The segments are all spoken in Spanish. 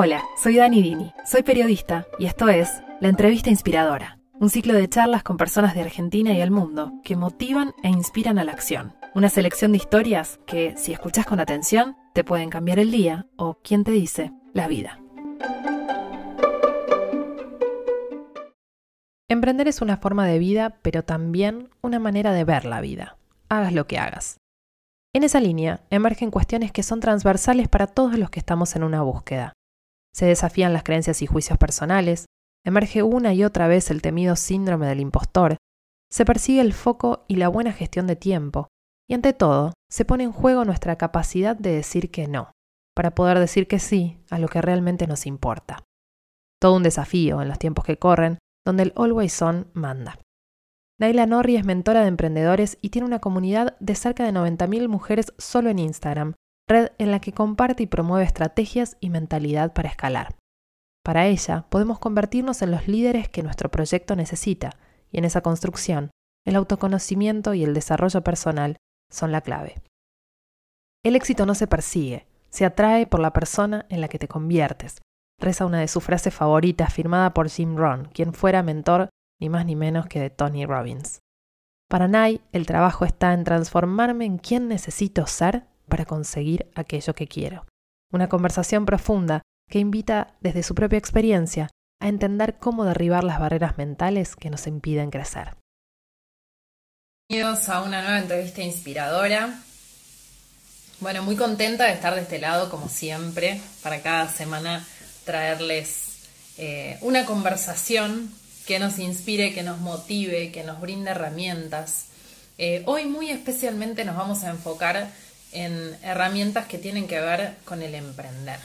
Hola, soy Dani Dini, soy periodista y esto es La Entrevista Inspiradora, un ciclo de charlas con personas de Argentina y el mundo que motivan e inspiran a la acción. Una selección de historias que, si escuchas con atención, te pueden cambiar el día o, quién te dice, la vida. Emprender es una forma de vida, pero también una manera de ver la vida. Hagas lo que hagas. En esa línea emergen cuestiones que son transversales para todos los que estamos en una búsqueda. Se desafían las creencias y juicios personales, emerge una y otra vez el temido síndrome del impostor, se persigue el foco y la buena gestión de tiempo, y ante todo, se pone en juego nuestra capacidad de decir que no, para poder decir que sí a lo que realmente nos importa. Todo un desafío en los tiempos que corren, donde el always on manda. Naila Norri es mentora de emprendedores y tiene una comunidad de cerca de 90.000 mujeres solo en Instagram, red en la que comparte y promueve estrategias y mentalidad para escalar. Para ella, podemos convertirnos en los líderes que nuestro proyecto necesita, y en esa construcción, el autoconocimiento y el desarrollo personal son la clave. El éxito no se persigue, se atrae por la persona en la que te conviertes, reza una de sus frases favoritas firmada por Jim Rohn, quien fuera mentor ni más ni menos que de Tony Robbins. Para Nay, el trabajo está en transformarme en quien necesito ser para conseguir aquello que quiero. Una conversación profunda que invita desde su propia experiencia a entender cómo derribar las barreras mentales que nos impiden crecer. Bienvenidos a una nueva entrevista inspiradora. Bueno, muy contenta de estar de este lado, como siempre, para cada semana traerles eh, una conversación que nos inspire, que nos motive, que nos brinde herramientas. Eh, hoy muy especialmente nos vamos a enfocar en herramientas que tienen que ver con el emprender.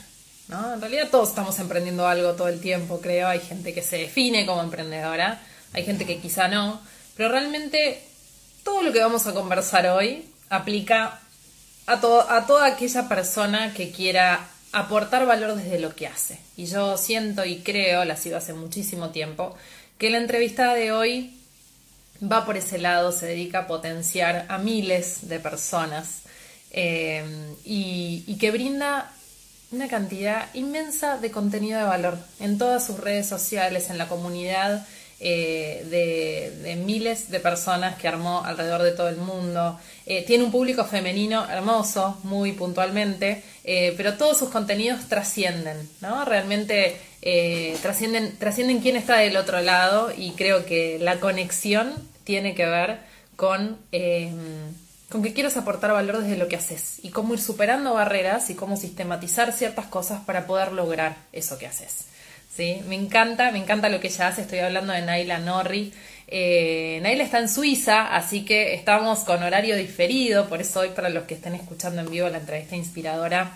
¿no? En realidad todos estamos emprendiendo algo todo el tiempo, creo. Hay gente que se define como emprendedora, hay gente que quizá no, pero realmente todo lo que vamos a conversar hoy aplica a, a toda aquella persona que quiera aportar valor desde lo que hace. Y yo siento y creo, la sido hace muchísimo tiempo, que la entrevista de hoy va por ese lado, se dedica a potenciar a miles de personas eh, y, que brinda una cantidad inmensa de contenido de valor en todas sus redes sociales, en la comunidad eh, de, miles de personas que armó alrededor de todo el mundo. Eh, tiene un público femenino hermoso, muy puntualmente, pero todos sus contenidos trascienden, ¿no? Realmente trascienden, trascienden quién está del otro lado y creo que la conexión tiene que ver con con que quieres aportar valor desde lo que haces y cómo ir superando barreras y cómo sistematizar ciertas cosas para poder lograr eso que haces. ¿Sí? Me encanta, me encanta lo que ella hace. Estoy hablando de Naila Norri. Eh, Naila está en Suiza, así que estamos con horario diferido, por eso hoy para los que estén escuchando en vivo la entrevista inspiradora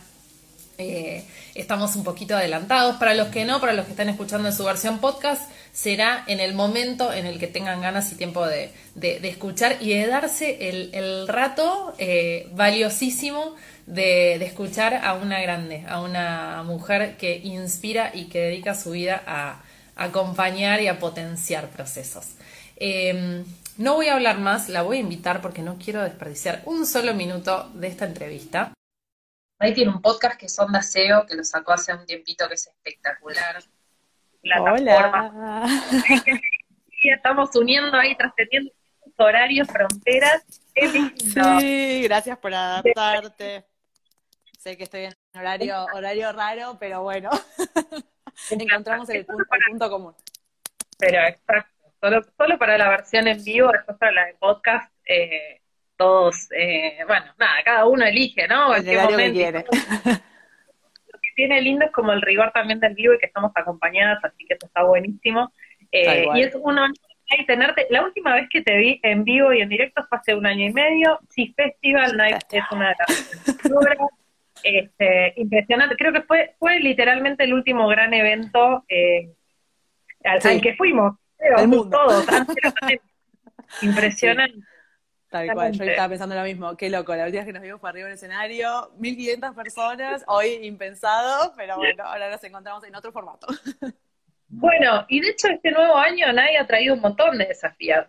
eh, estamos un poquito adelantados. Para los que no, para los que están escuchando en su versión podcast, será en el momento en el que tengan ganas y tiempo de, escuchar y de darse el, rato eh, valiosísimo de, escuchar a una grande, a una mujer que inspira y que dedica su vida a, acompañar y a potenciar procesos. Em, no voy a hablar más, la voy a invitar porque no quiero desperdiciar un solo minuto de esta entrevista. Ahí tiene un podcast que es Onda SEO, que lo sacó hace un tiempito, que es espectacular. Hola. y estamos uniendo ahí, trascendiendo horarios, fronteras. Sí, gracias por adaptarte. sé que estoy en horario, horario raro, pero bueno, encontramos el punto, común. Pero exacto, solo, solo para la versión en vivo, después para la de podcast, eh, todos, eh, bueno, nada, cada uno elige, ¿no? El que quiere. Lo que tiene lindo es como el rigor también del vivo y que estamos acompañadas, así que eso está buenísimo. Eh, y es uno y tenerte, la última vez que te vi en vivo y en directo fue hace un año y medio, sí, Festival Night es una de las este, impresionante, creo que fue, fue literalmente el último gran evento eh, al, que fuimos, creo, todos, impresionante. Tal cual, yo estaba pensando lo mismo, qué loco, la última vez que nos vimos fue arriba del escenario, 1500 personas, hoy impensado, pero bueno, ahora nos encontramos en otro formato. Bueno, y de hecho este nuevo año nadie ha traído un montón de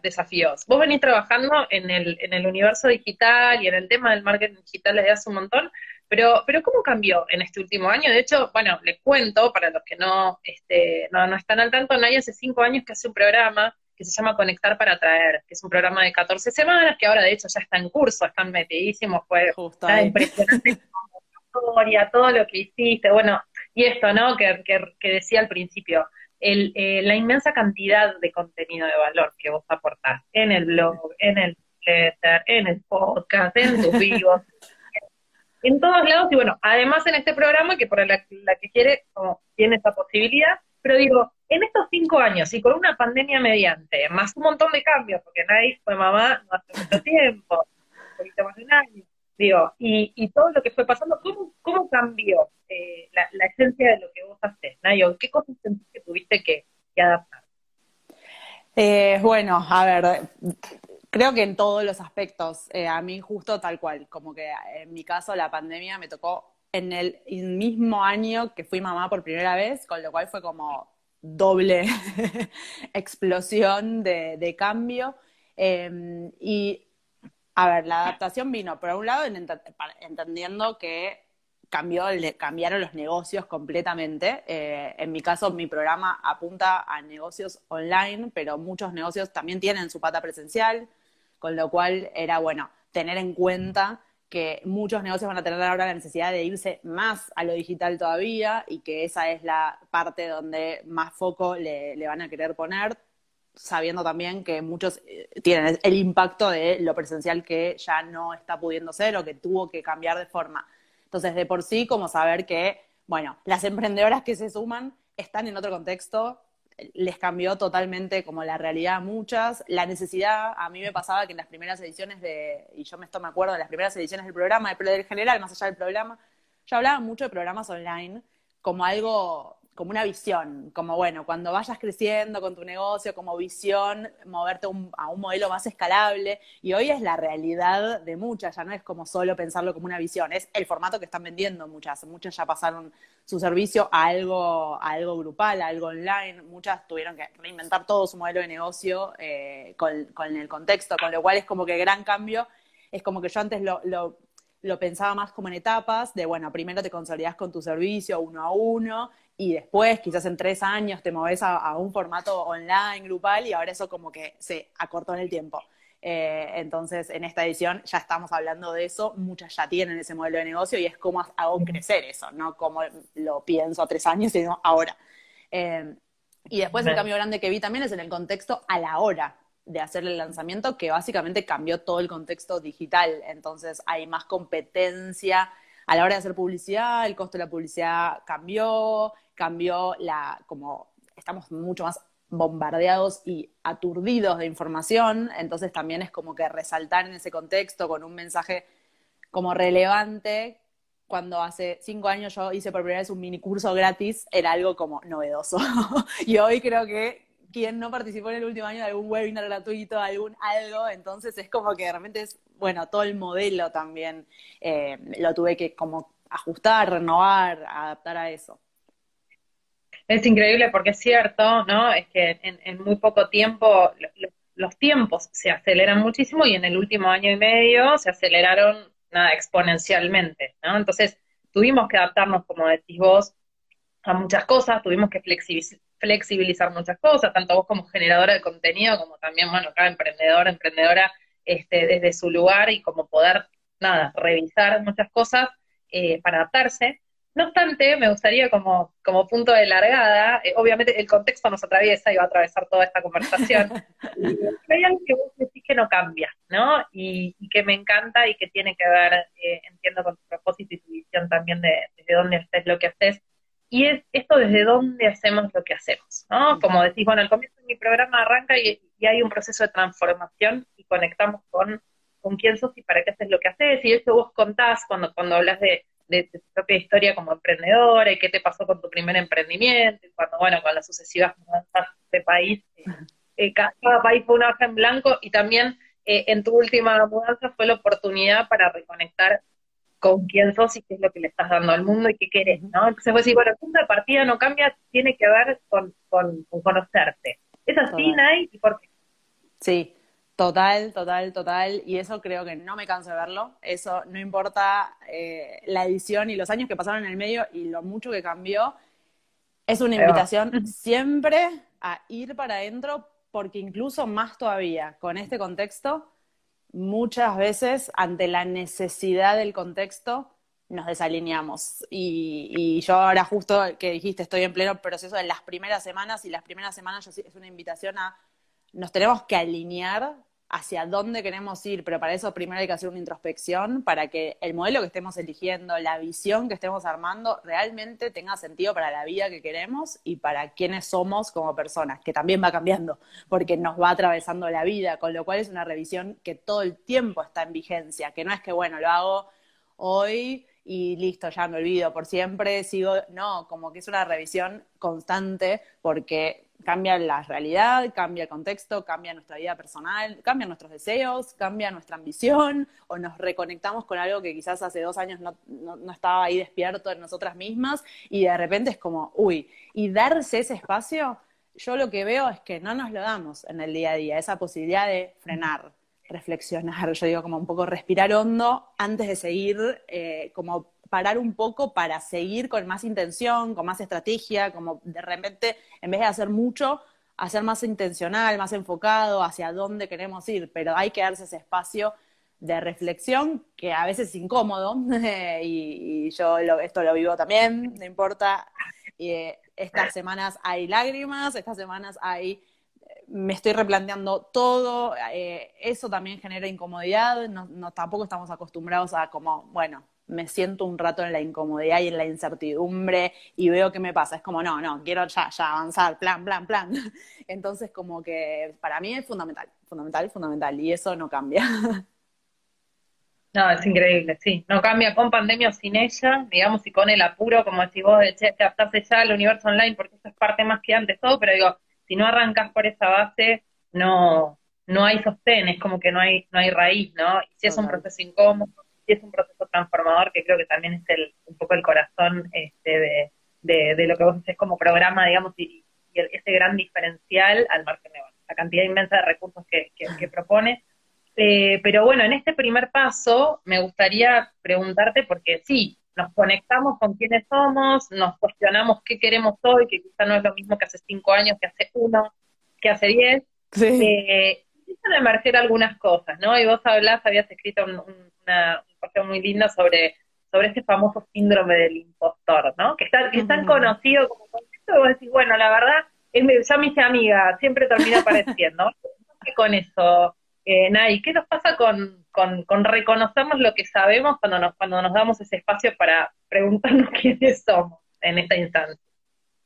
desafíos. Vos venís trabajando en el, en el universo digital y en el tema del marketing digital desde hace un montón, Pero, pero ¿cómo cambió en este último año? De hecho, bueno, les cuento, para los que no, este, no, no están al tanto, Nay hace cinco años que hace un programa que se llama Conectar para Traer, que es un programa de 14 semanas, que ahora de hecho ya está en curso, están metidísimos, fue impresionante historia, todo lo que hiciste, bueno, y esto, ¿no? Que, que, decía al principio, el, eh, la inmensa cantidad de contenido de valor que vos aportás en el blog, en el newsletter, en el podcast, en tus vivos, en todos lados, y bueno, además en este programa, que por la, la que quiere, como tiene esa posibilidad, pero digo, en estos cinco años y con una pandemia mediante, más un montón de cambios, porque nadie fue mamá no hace mucho tiempo, un poquito más de un año, digo, y, y todo lo que fue pasando, ¿cómo, cómo cambió eh, la, la, esencia de lo que vos haces, Nayo? ¿Qué cosas sentís que tuviste que, adaptar? Eh, bueno, a ver, creo que en todos los aspectos, eh, a mí justo tal cual, como que en mi caso la pandemia me tocó en el mismo año que fui mamá por primera vez, con lo cual fue como doble explosión de, cambio. Em, y, a ver, la adaptación vino, por un lado, entendiendo que cambió, cambiaron los negocios completamente. Eh, en mi caso, mi programa apunta a negocios online, pero muchos negocios también tienen su pata presencial, con lo cual era, bueno, tener en cuenta que muchos negocios van a tener ahora la necesidad de irse más a lo digital todavía y que esa es la parte donde más foco le, van a querer poner, sabiendo también que muchos eh, tienen el impacto de lo presencial que ya no está pudiendo ser o que tuvo que cambiar de forma. Entonces, de por sí, como saber que, bueno, las emprendedoras que se suman están en otro contexto, les cambió totalmente como la realidad a muchas. La necesidad, a mí me pasaba que en las primeras ediciones de, y yo me, esto me acuerdo de las primeras ediciones del programa, del general, más allá del programa, yo hablaba mucho de programas online como algo como una visión, como bueno, cuando vayas creciendo con tu negocio, como visión, moverte a un modelo más escalable. Y hoy es la realidad de muchas, ya no es como solo pensarlo como una visión, es el formato que están vendiendo muchas. Muchas ya pasaron su servicio a algo, a algo grupal, a algo online. Muchas tuvieron que reinventar todo su modelo de negocio eh, con, con, el contexto, con lo cual es como que gran cambio. Es como que yo antes lo, lo lo pensaba más como en etapas, de bueno, primero te consolidás con tu servicio uno a uno y después, quizás en tres años, te moves a, un formato online, grupal, y ahora eso como que se acortó en el tiempo. Eh, entonces, en esta edición ya estamos hablando de eso, muchas ya tienen ese modelo de negocio y es cómo hago crecer eso, no como lo pienso a tres años, sino ahora. Eh, y después el cambio grande que vi también es en el contexto a la hora de hacer el lanzamiento, que básicamente cambió todo el contexto digital. Entonces hay más competencia a la hora de hacer publicidad, el costo de la publicidad cambió, cambió la, como estamos mucho más bombardeados y aturdidos de información, entonces también es como que resaltar en ese contexto con un mensaje como relevante. Cuando hace cinco años yo hice por primera vez un mini curso gratis, era algo como novedoso. y hoy creo que quien no participó en el último año de algún webinar gratuito, algún algo, entonces es como que realmente es, bueno, todo el modelo también eh, lo tuve que como ajustar, renovar, adaptar a eso. Es increíble porque es cierto, ¿no? Es que en, muy poco tiempo los tiempos se aceleran muchísimo y en el último año y medio se aceleraron nada exponencialmente, ¿no? Entonces tuvimos que adaptarnos, como decís vos, a muchas cosas, tuvimos que flexibilizar muchas cosas, tanto vos como generadora de contenido, como también, bueno, cada emprendedor, emprendedora, este, desde su lugar y como poder, nada, revisar muchas cosas eh, para adaptarse. No obstante, me gustaría como, como punto de largada, eh, obviamente el contexto nos atraviesa y va a atravesar toda esta conversación, hay algo que vos decís que no cambia, ¿no? Y, que me encanta y que tiene que ver, eh, entiendo, con tu propósito y tu visión también de, desde dónde haces lo que haces, y es esto desde dónde hacemos lo que hacemos, ¿no? Como decís, bueno, al comienzo de mi programa arranca y, hay un proceso de transformación y conectamos con, con quién sos y para qué haces lo que haces, y eso vos contás cuando, cuando hablas de de, tu propia historia como emprendedora y qué te pasó con tu primer emprendimiento, y cuando, bueno, con las sucesivas mudanzas de país, eh, eh, cada, país fue una hoja en blanco y también eh, en tu última mudanza fue la oportunidad para reconectar con quién sos y qué es lo que le estás dando al mundo y qué querés, ¿no? Entonces vos decís, bueno, el punto de partida no cambia, tiene que ver con, con, conocerte. ¿Es así, Nay? ¿Y por qué? Sí, Total, total, total. Y eso creo que no me canso de verlo. Eso no importa eh, la edición y los años que pasaron en el medio y lo mucho que cambió. Es una invitación siempre a ir para adentro, porque incluso más todavía con este contexto, muchas veces ante la necesidad del contexto nos desalineamos. Y, yo ahora justo que dijiste, estoy en pleno proceso de las primeras semanas y las primeras semanas es una invitación a, nos tenemos que alinear hacia dónde queremos ir, pero para eso primero hay que hacer una introspección para que el modelo que estemos eligiendo, la visión que estemos armando, realmente tenga sentido para la vida que queremos y para quienes somos como personas, que también va cambiando, porque nos va atravesando la vida, con lo cual es una revisión que todo el tiempo está en vigencia, que no es que, bueno, lo hago hoy y listo, ya me olvido por siempre, sigo, no, como que es una revisión constante porque cambia la realidad, cambia el contexto, cambia nuestra vida personal, cambia nuestros deseos, cambia nuestra ambición o nos reconectamos con algo que quizás hace dos años no, no, estaba ahí despierto en nosotras mismas y de repente es como, uy, y darse ese espacio, yo lo que veo es que no nos lo damos en el día a día, esa posibilidad de frenar, reflexionar, yo digo como un poco respirar hondo antes de seguir, eh, como parar un poco para seguir con más intención, con más estrategia, como de repente, en vez de hacer mucho, hacer más intencional, más enfocado hacia dónde queremos ir, pero hay que darse ese espacio de reflexión que a veces es incómodo y, yo esto lo vivo también, no importa. Eh, estas semanas hay lágrimas, estas semanas hay me estoy replanteando todo, eh, eso también genera incomodidad, no, tampoco estamos acostumbrados a como, bueno, me siento un rato en la incomodidad y en la incertidumbre y veo qué me pasa, es como, no, no, quiero ya, ya avanzar, plan, plan, plan. Entonces, como que para mí es fundamental, fundamental, fundamental, y eso no cambia. No, es increíble, sí. No cambia con pandemia o sin ella, digamos, y con el apuro, como decís vos, de che, te ya al universo online, porque eso es parte más que antes todo, pero digo, si no arrancas por esa base, no, no hay sostén, es como que no hay, no hay raíz, ¿no? Y si es un proceso incómodo, si es un proceso transformador, que creo que también es el, un poco el corazón este, de, de, lo que vos haces como programa, digamos, y, ese gran diferencial al margen de la cantidad inmensa de recursos que, que, propone. Eh, pero bueno, en este primer paso me gustaría preguntarte, porque sí, nos conectamos con quiénes somos, nos cuestionamos qué queremos hoy, que quizá no es lo mismo que hace cinco años, que hace uno, que hace diez. Sí. Eh, empiezan a emerger algunas cosas, ¿no? Y vos hablás, habías escrito un, una, un muy linda sobre, sobre este famoso síndrome del impostor, ¿no? Que, está, que es tan conocido como concepto, y vos decís, bueno, la verdad, es, ya me hice amiga, siempre termina apareciendo. ¿Qué con eso, eh, Nay? ¿Qué nos pasa con, con, con, reconocernos lo que sabemos cuando nos, cuando nos damos ese espacio para preguntarnos quiénes somos en esta instancia.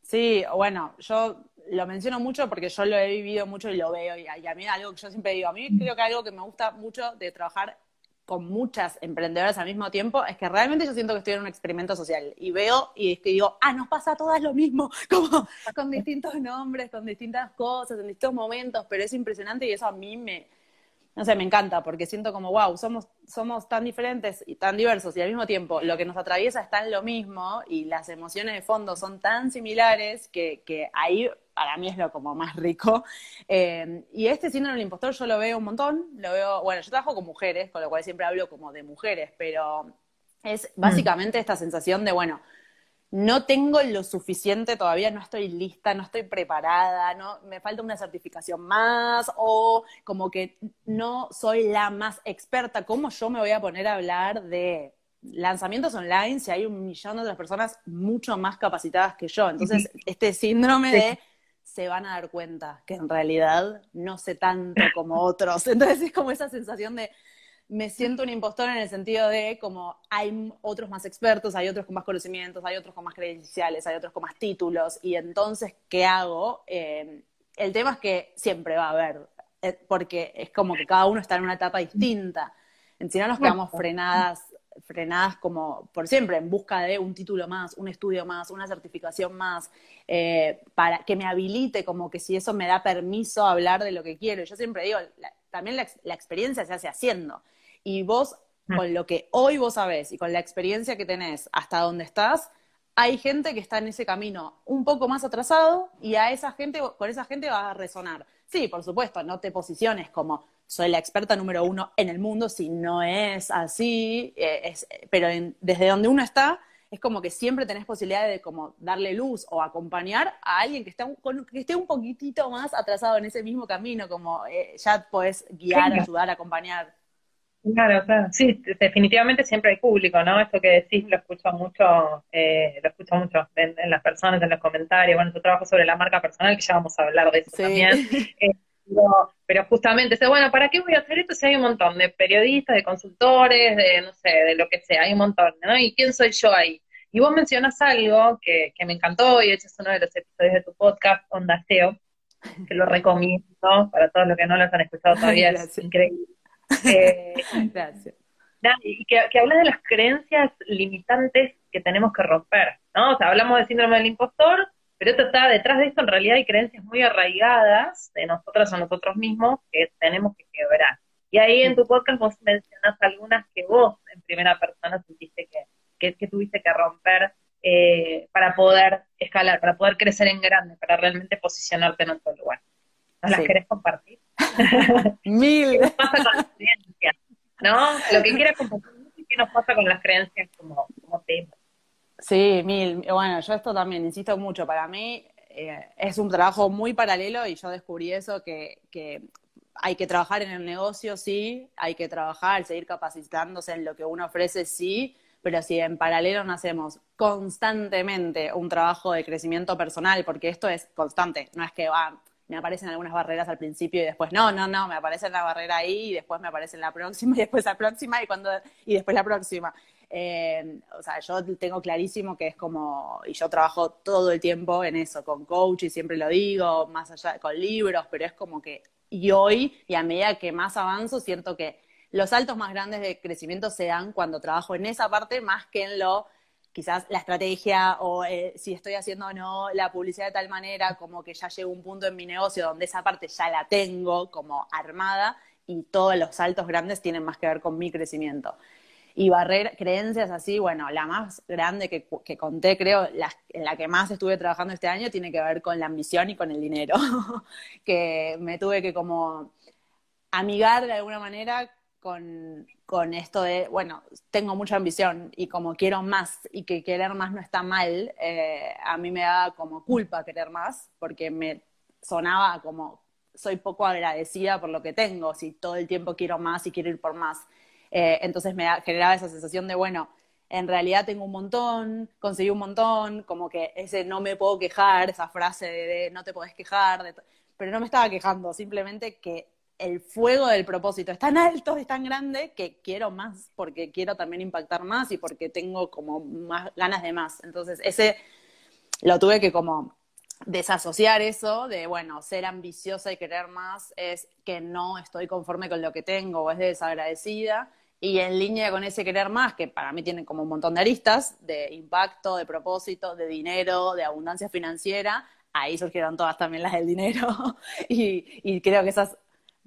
Sí, bueno, yo lo menciono mucho porque yo lo he vivido mucho y lo veo, y a, mí algo que yo siempre digo, a mí creo que algo que me gusta mucho de trabajar con muchas emprendedoras al mismo tiempo es que realmente yo siento que estoy en un experimento social y veo y digo, ah, nos pasa a todas lo mismo, como con distintos nombres, con distintas cosas, en distintos momentos, pero es impresionante y eso a mí me, no sé, me encanta porque siento como, wow, somos, somos tan diferentes y tan diversos y al mismo tiempo lo que nos atraviesa está en lo mismo y las emociones de fondo son tan similares que, que ahí para mí es lo como más rico. Eh, y este síndrome del impostor yo lo veo un montón, lo veo, bueno, yo trabajo con mujeres, con lo cual siempre hablo como de mujeres, pero es mm. básicamente esta sensación de, bueno, no tengo lo suficiente todavía, no estoy lista, no estoy preparada, no me falta una certificación más o como que no soy la más experta. ¿Cómo yo me voy a poner a hablar de lanzamientos online si hay un millón de otras personas mucho más capacitadas que yo? Entonces, este síndrome de se van a dar cuenta que en realidad no sé tanto como otros. Entonces es como esa sensación de me siento un impostor en el sentido de como hay otros más expertos, hay otros con más conocimientos, hay otros con más credenciales, hay otros con más títulos, y entonces, ¿qué hago? Eh, el tema es que siempre va a haber, eh, porque es como que cada uno está en una etapa distinta. Si no nos quedamos frenadas, frenadas como por siempre, en busca de un título más, un estudio más, una certificación más, eh, para que me habilite, como que si eso me da permiso a hablar de lo que quiero. Yo siempre digo, también la, experiencia se hace haciendo. Y vos, mm. con lo que hoy vos sabés y con la experiencia que tenés hasta donde estás, hay gente que está en ese camino un poco más atrasado y a esa gente, con esa gente vas a resonar. Sí, por supuesto, no te posiciones como soy la experta número uno en el mundo, si no es así, eh, es, pero desde donde uno está, es como que siempre tenés posibilidad de como darle luz o acompañar a alguien que, está que esté un poquitito más atrasado en ese mismo camino, como eh, ya podés guiar, ayudar, acompañar. Claro, claro. Sí, definitivamente siempre hay público, ¿no? Esto que decís lo escucho mucho, eh, lo escucho mucho en, las personas, en los comentarios. Bueno, tu trabajo sobre la marca personal, que ya vamos a hablar de eso también. Eh, pero, justamente, bueno, ¿para qué voy a hacer esto si hay un montón de periodistas, de consultores, de no sé, de lo que sea, hay un montón, ¿no? ¿Y quién soy yo ahí? Y vos mencionas algo que, que me encantó, y de hecho es uno de los episodios de tu podcast, Onda SEO, que lo recomiendo para todos los que no lo han escuchado todavía, es increíble eh, Gracias. Y que, que hablas de las creencias limitantes que tenemos que romper, ¿no? O sea, hablamos del síndrome del impostor, pero esto está detrás de esto, en realidad hay creencias muy arraigadas de nosotras o nosotros mismos que tenemos que quebrar. Y ahí en tu podcast vos mencionás algunas que vos en primera persona sentiste que, que, tuviste que romper eh, para poder escalar, para poder crecer en grande, para realmente posicionarte en otro lugar. ¿Nos las querés compartir? Mil. ¿Qué pasa con las creencias? ¿No? Lo que quieras compartir, ¿qué nos pasa con las creencias como, como tema? Sí, mil. Bueno, yo esto también insisto mucho. Para mí eh, es un trabajo muy paralelo y yo descubrí eso que, que hay que trabajar en el negocio, sí, hay que trabajar, seguir capacitándose en lo que uno ofrece, sí, pero si en paralelo no hacemos constantemente un trabajo de crecimiento personal, porque esto es constante, no es que va, me aparecen algunas barreras al principio y después no, no, no, me aparece la barrera ahí y después me aparece la próxima y después la próxima y cuando y después la próxima. Eh, o sea, yo tengo clarísimo que es como, y yo trabajo todo el tiempo en eso, con coach y siempre lo digo, más allá con libros, pero es como que, y hoy, y a medida que más avanzo, siento que los saltos más grandes de crecimiento se dan cuando trabajo en esa parte más que en lo quizás la estrategia o eh, si estoy haciendo o no la publicidad de tal manera, como que ya llego un punto en mi negocio donde esa parte ya la tengo como armada y todos los saltos grandes tienen más que ver con mi crecimiento. Y barrer creencias así, bueno, la más grande que, conté, creo, en la que más estuve trabajando este año, tiene que ver con la ambición y con el dinero, que me tuve que como amigar de alguna manera con, con, esto de, bueno, tengo mucha ambición y como quiero más y que querer más no está mal, eh, a mí me da como culpa querer más porque me sonaba como soy poco agradecida por lo que tengo, si todo el tiempo quiero más y quiero ir por más. Eh, entonces me generaba esa sensación de, bueno, en realidad tengo un montón, conseguí un montón, como que ese no me puedo quejar, esa frase de, no te podés quejar, pero no me estaba quejando, simplemente que el fuego del propósito es tan alto, es tan grande, que quiero más, porque quiero también impactar más y porque tengo como más ganas de más. Entonces, ese lo tuve que como desasociar eso de, bueno, ser ambiciosa y querer más es que no estoy conforme con lo que tengo o es desagradecida. Y en línea con ese querer más, que para mí tiene como un montón de aristas, de impacto, de propósito, de dinero, de abundancia financiera, ahí surgieron todas también las del dinero. y, y creo que esas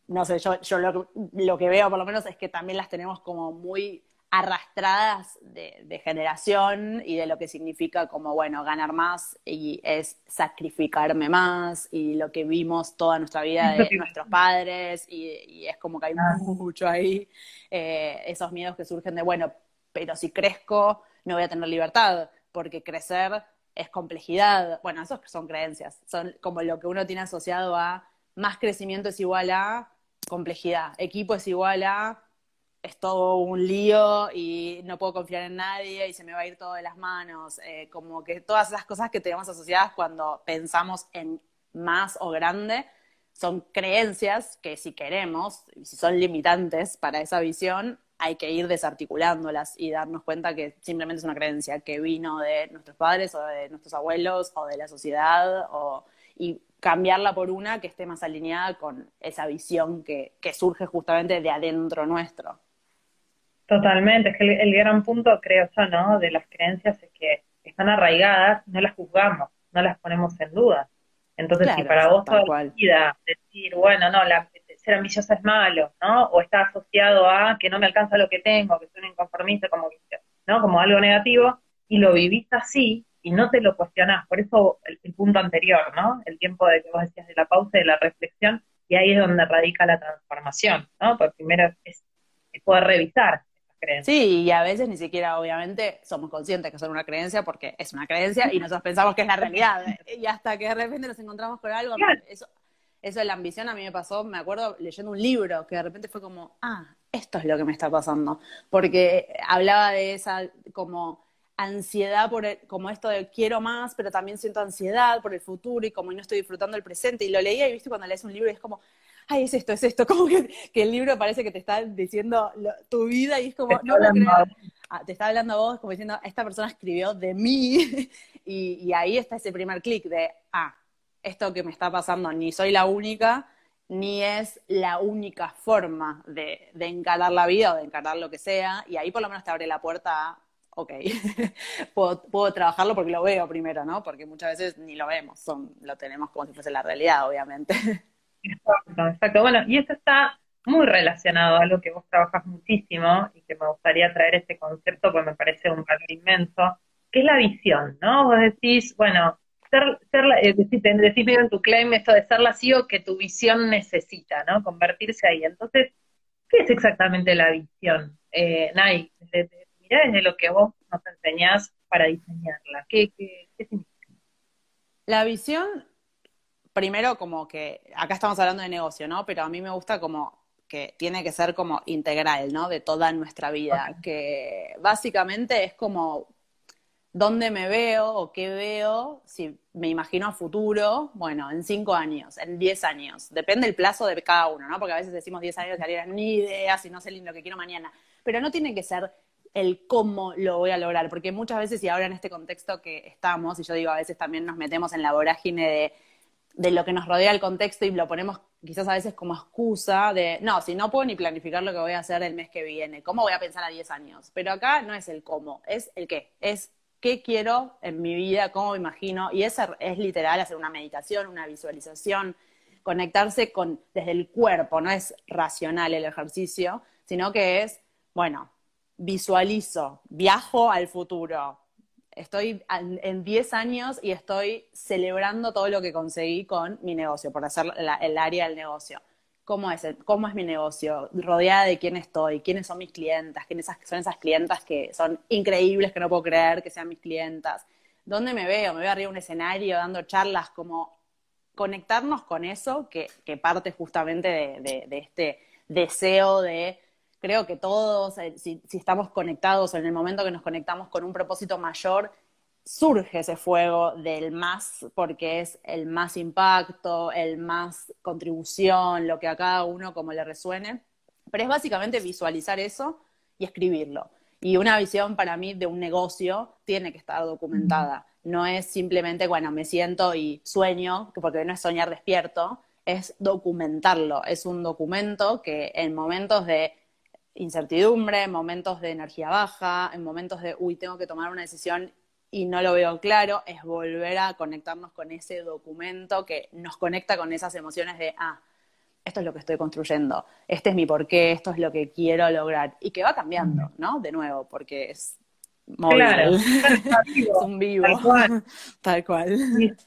no sé, yo, yo lo, que veo por lo menos es que también las tenemos como muy arrastradas de, generación y de lo que significa como, bueno, ganar más y es sacrificarme más y lo que vimos toda nuestra vida de nuestros padres y, es como que hay mucho ahí, eh, esos miedos que surgen de, bueno, pero si crezco no voy a tener libertad porque crecer es complejidad. Bueno, esos son creencias, son como lo que uno tiene asociado a más crecimiento es igual a complejidad. Equipo es igual a es todo un lío y no puedo confiar en nadie y se me va a ir todo de las manos. Eh, como que todas esas cosas que tenemos asociadas cuando pensamos en más o grande son creencias que si queremos, y si son limitantes para esa visión, hay que ir desarticulándolas y darnos cuenta que simplemente es una creencia que vino de nuestros padres o de nuestros abuelos o de la sociedad o, cambiarla por una que esté más alineada con esa visión que, surge justamente de adentro nuestro. Totalmente, es que el, gran punto, creo yo, ¿no? De las creencias es que están arraigadas, no las juzgamos, no las ponemos en duda. Entonces, si para vos toda la vida decir, bueno, no, la, ser ambiciosa es malo, ¿no? O está asociado a que no me alcanza lo que tengo, que soy un inconformista, como, ¿no? Como algo negativo, y lo vivís así, y no te lo cuestionás. Por eso el, punto anterior, ¿no? El tiempo de que vos decías de la pausa y de la reflexión, y ahí es donde radica la transformación, ¿no? Porque primero es, poder revisar esas creencias. Sí, y a veces ni siquiera, obviamente, somos conscientes que son una creencia porque es una creencia y nosotros pensamos que es la realidad. Y hasta que de repente nos encontramos con algo, eso, eso de la ambición a mí me pasó, me acuerdo leyendo un libro que de repente fue como, ah, esto es lo que me está pasando. Porque hablaba de esa como ansiedad por como esto de quiero más, pero también siento ansiedad por el futuro y como no estoy disfrutando el presente. Y lo leía y viste cuando lees un libro y es como, ay, es esto, es esto, como que, el libro parece que te está diciendo tu vida y es como, no ah, te está hablando a vos, como diciendo, esta persona escribió de mí. y, y ahí está ese primer clic de, ah, esto que me está pasando, ni soy la única, ni es la única forma de, de encarar la vida o de encarar lo que sea, y ahí por lo menos te abre la puerta a, ok, puedo, trabajarlo porque lo veo primero, ¿no? Porque muchas veces ni lo vemos, son, lo tenemos como si fuese la realidad, obviamente. Exacto, exacto. Bueno, y esto está muy relacionado a lo que vos trabajas muchísimo y que me gustaría traer este concepto porque me parece un valor inmenso, que es la visión, ¿no? Vos decís, bueno, ser, ser la, eh, decís, decís en tu claim esto de ser la CEO que tu visión necesita, ¿no? Convertirse ahí. Entonces, ¿qué es exactamente la visión? Eh, Nay, desde, desde lo que vos nos enseñás para diseñarla. ¿Qué, qué, qué significa? La visión, primero como que, acá estamos hablando de negocio, ¿no? Pero a mí me gusta como que tiene que ser como integral, ¿no? De toda nuestra vida, que básicamente es como dónde me veo o qué veo, si me imagino a futuro, bueno, en cinco años, en diez años, depende el plazo de cada uno, ¿no? Porque a veces decimos diez años y ni idea, si no sé lo que quiero mañana, pero no tiene que ser el cómo lo voy a lograr, porque muchas veces, y ahora en este contexto que estamos, y yo digo, a veces también nos metemos en la vorágine de, de lo que nos rodea el contexto y lo ponemos quizás a veces como excusa de, no, si no puedo ni planificar lo que voy a hacer el mes que viene, ¿cómo voy a pensar a 10 años? Pero acá no es el cómo, es el qué, es qué quiero en mi vida, cómo me imagino, y eso es literal hacer una meditación, una visualización, conectarse con desde el cuerpo, no es racional el ejercicio, sino que es, bueno, visualizo, viajo al futuro. Estoy en 10 años y estoy celebrando todo lo que conseguí con mi negocio, por hacer el área del negocio. ¿Cómo es, ¿Cómo es mi negocio? Rodeada de quién estoy, quiénes son mis clientas, quiénes son esas clientas que son increíbles, que no puedo creer que sean mis clientas. ¿Dónde me veo? Me veo arriba de un escenario dando charlas, como conectarnos con eso, que, parte justamente de este deseo de creo que todos, eh, si, estamos conectados en el momento que nos conectamos con un propósito mayor, surge ese fuego del más, porque es el más impacto, el más contribución, lo que a cada uno como le resuene. Pero es básicamente visualizar eso y escribirlo. Y una visión para mí de un negocio tiene que estar documentada. No es simplemente, bueno, me siento y sueño, porque no es soñar despierto, es documentarlo. Es un documento que en momentos de incertidumbre, en momentos de energía baja, en momentos de, uy, tengo que tomar una decisión y no lo veo claro, es volver a conectarnos con ese documento que nos conecta con esas emociones de, ah, esto es lo que estoy construyendo, este es mi porqué, esto es lo que quiero lograr, y que va cambiando, ¿no? De nuevo, porque es móvil, claro, es un vivo, tal cual.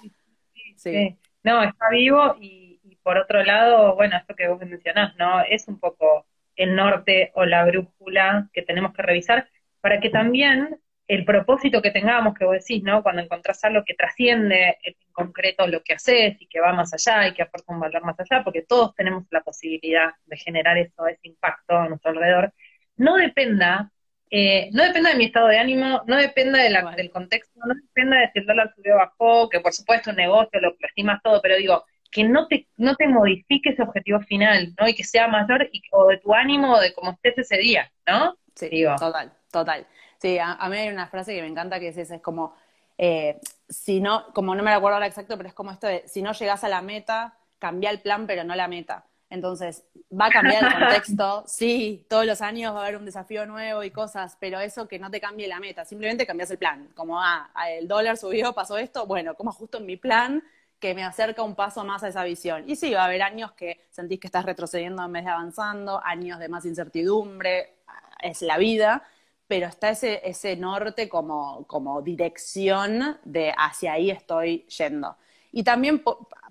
Sí, No, está vivo y, y por otro lado, bueno, esto que vos mencionás, ¿no? Es un poco el norte o la brújula que tenemos que revisar para que también el propósito que tengamos, que vos decís, ¿no? Cuando encontrás algo que trasciende en concreto lo que haces y que va más allá y que aporta un valor más allá, porque todos tenemos la posibilidad de generar eso, ese impacto a nuestro alrededor, no dependa, eh, no dependa de mi estado de ánimo, no dependa de la, del contexto, no dependa de si el dólar subió o bajó, que por supuesto un negocio lo estimas todo, pero digo, que no te, no te modifique ese objetivo final, ¿no? Y que sea mayor y, o de tu ánimo o de cómo estés ese día, ¿no? Sí, total, total. Sí, a, mí hay una frase que me encanta que es esa, es como, eh, si no, como no me acuerdo ahora exacto, pero es como esto de, si no llegas a la meta, cambia el plan, pero no la meta. Entonces, va a cambiar el contexto, sí, todos los años va a haber un desafío nuevo y cosas, pero eso que no te cambie la meta, simplemente cambias el plan. Como, ah, el dólar subió, pasó esto, bueno, como justo en mi plan que me acerca un paso más a esa visión. Y sí, va a haber años que sentís que estás retrocediendo en vez de avanzando, años de más incertidumbre, es la vida, pero está ese, ese norte como, como dirección de hacia ahí estoy yendo. Y también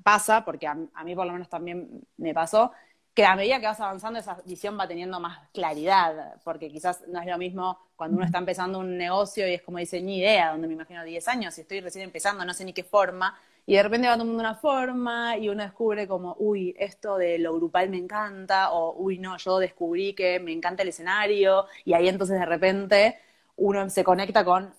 pasa, porque a, mí por lo menos también me pasó, que a medida que vas avanzando esa visión va teniendo más claridad, porque quizás no es lo mismo cuando uno está empezando un negocio y es como dice, ni idea, donde me imagino 10 años y estoy recién empezando, no sé ni qué forma, y de repente va tomando una forma y uno descubre como, uy, esto de lo grupal me encanta, o uy, no, yo descubrí que me encanta el escenario, y ahí entonces de repente uno se conecta con,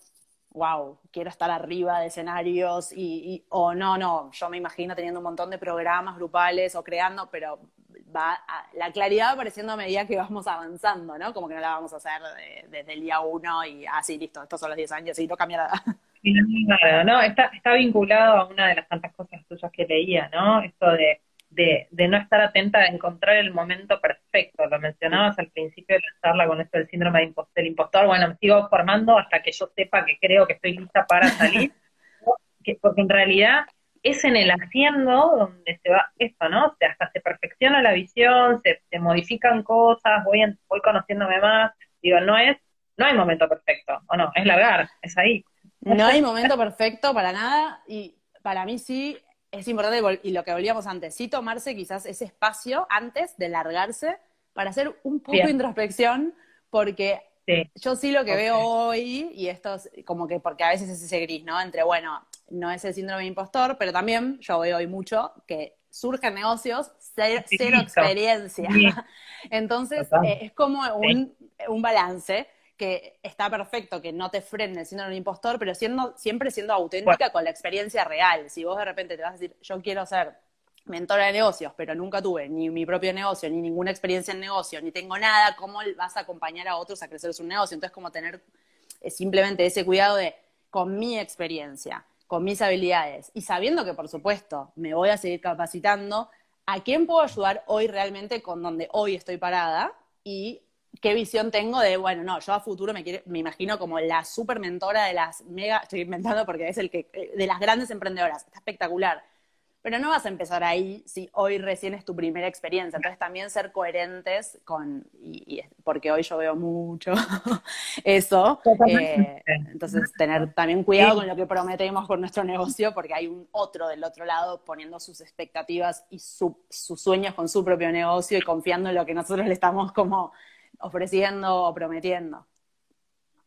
wow, quiero estar arriba de escenarios, y, o no, no, yo me imagino teniendo un montón de programas grupales o creando, pero va la claridad va apareciendo a medida que vamos avanzando, ¿no? Como que no la vamos a hacer desde el día uno y así, listo, estos son los 10 años y no cambia nada. No, está, está vinculado a una de las tantas cosas tuyas que leía, ¿no? Esto de, de, no estar atenta a encontrar el momento perfecto. Lo mencionabas al principio de la charla con esto del síndrome del impostor. Bueno, me sigo formando hasta que yo sepa que creo que estoy lista para salir. porque en realidad es en el haciendo donde se va esto, ¿no? O sea, hasta se perfecciona la visión, se, se modifican cosas, voy, voy conociéndome más. Digo, no es, no hay momento perfecto, o no, es largar, es ahí. No hay momento perfecto para nada y para mí sí es importante, y lo que volvíamos antes, sí tomarse quizás ese espacio antes de largarse para hacer un poco de introspección, porque yo sí lo que veo hoy, y esto es como que, porque a veces es ese gris, ¿no? Entre, bueno, no es el síndrome de impostor, pero también yo veo hoy mucho que surgen negocios, cero, experiencia. Entonces, eh, es como un, un balance que está perfecto que no te frene siendo un impostor, pero siendo, siempre siendo auténtica con la experiencia real. Si vos de repente te vas a decir, yo quiero ser mentora de negocios, pero nunca tuve ni mi propio negocio, ni ninguna experiencia en negocio, ni tengo nada, ¿cómo vas a acompañar a otros a crecer su negocio? Entonces, como tener eh, simplemente ese cuidado de, con mi experiencia, con mis habilidades, y sabiendo que, por supuesto, me voy a seguir capacitando, ¿a quién puedo ayudar hoy realmente con donde hoy estoy parada? Y qué visión tengo de, bueno, no, yo a futuro me, me imagino como la super mentora de las mega, estoy inventando porque es el que, eh, de las grandes emprendedoras, está espectacular. Pero no vas a empezar ahí si hoy recién es tu primera experiencia. Entonces también ser coherentes con, y, porque hoy yo veo mucho eso. Eh, entonces tener también cuidado con lo que prometemos con nuestro negocio, porque hay un otro del otro lado poniendo sus expectativas y sus sueños con su propio negocio y confiando en lo que nosotros le estamos como ofreciendo o prometiendo.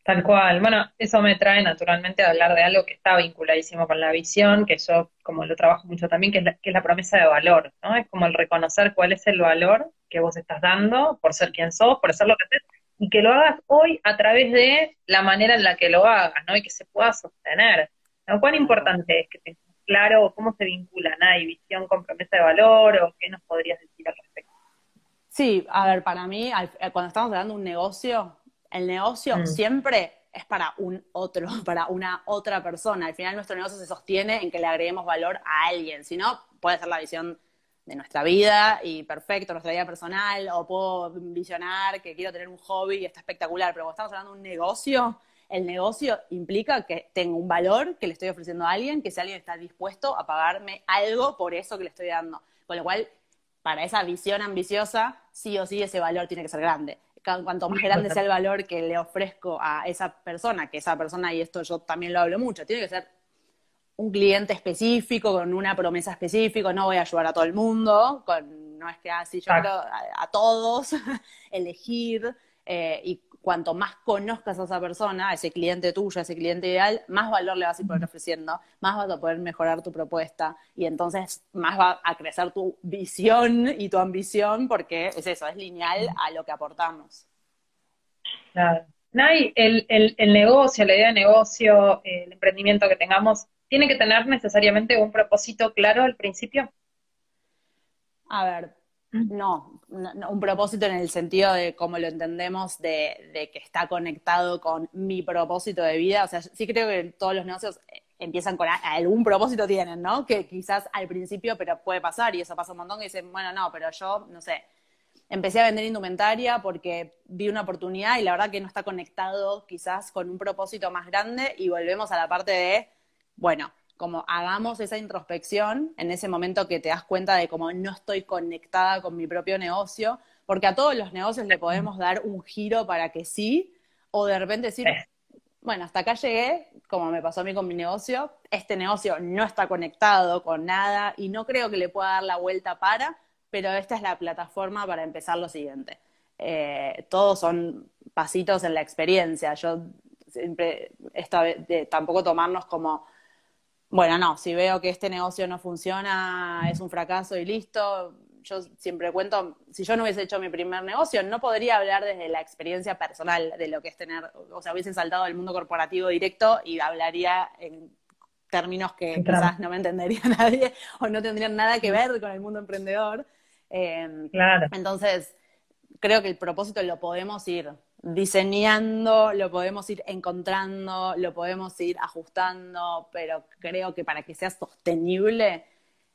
Tal cual. Bueno, eso me trae naturalmente a hablar de algo que está vinculadísimo con la visión, que yo como lo trabajo mucho también, que es la, que es la promesa de valor, ¿no? Es como el reconocer cuál es el valor que vos estás dando por ser quien sos, por ser lo que haces, y que lo hagas hoy a través de la manera en la que lo hagas, ¿no? Y que se pueda sostener. ¿no? ¿Cuán importante es que tengas claro cómo se vinculan ¿no? visión con promesa de valor o qué nos podrías decir al respecto? Sí, a ver, para mí, eh, cuando estamos hablando de un negocio, el negocio mm. siempre es para un otro, para una otra persona. Al final nuestro negocio se sostiene en que le agreguemos valor a alguien. Si no, puede ser la visión de nuestra vida y perfecto, nuestra vida personal, o puedo visionar que quiero tener un hobby y está espectacular, pero cuando estamos hablando de un negocio, el negocio implica que tengo un valor que le estoy ofreciendo a alguien, que si alguien está dispuesto a pagarme algo por eso que le estoy dando. Con lo cual, para esa visión ambiciosa, sí o sí ese valor tiene que ser grande. Cuanto más grande sea el valor que le ofrezco a esa persona, que esa persona, y esto yo también lo hablo mucho, tiene que ser un cliente específico, con una promesa específica, no voy a ayudar a todo el mundo, con, no es que así ah, yo quiero a, todos elegir eh, y cuanto más conozcas a esa persona, a ese cliente tuyo, a ese cliente ideal, más valor le vas a ir poder ofreciendo, más vas a poder mejorar tu propuesta y entonces más va a crecer tu visión y tu ambición porque es eso, es lineal a lo que aportamos. Claro. Nay, el, el, el negocio, la idea de negocio, el emprendimiento que tengamos, ¿tiene que tener necesariamente un propósito claro al principio? A ver, no, un propósito en el sentido de cómo lo entendemos, de, que está conectado con mi propósito de vida. O sea, sí creo que todos los negocios eh, empiezan con algún propósito tienen, ¿no? Que quizás al principio, pero puede pasar, y eso pasa un montón, que dicen, bueno, no, pero yo, no sé, empecé a vender indumentaria porque vi una oportunidad y la verdad que no está conectado quizás con un propósito más grande y volvemos a la parte de, bueno, como hagamos esa introspección en ese momento que te das cuenta de cómo no estoy conectada con mi propio negocio, porque a todos los negocios le podemos dar un giro para que sí, o de repente decir, bueno, hasta acá llegué, como me pasó a mí con mi negocio. Este negocio no está conectado con nada y no creo que le pueda dar la vuelta para, pero esta es la plataforma para empezar lo siguiente. Eh, todos son pasitos en la experiencia. Yo siempre, esta vez, tampoco tomarnos como, bueno, no, si veo que este negocio no funciona, es un fracaso y listo. Yo siempre cuento, si yo no hubiese hecho mi primer negocio, no podría hablar desde la experiencia personal de lo que es tener, o sea, hubiese saltado del mundo corporativo directo y hablaría en términos que quizás no me entendería nadie o no tendrían nada que ver con el mundo emprendedor. Eh, claro. Entonces, creo que el propósito lo podemos ir diseñando, lo podemos ir encontrando, lo podemos ir ajustando, pero creo que para que sea sostenible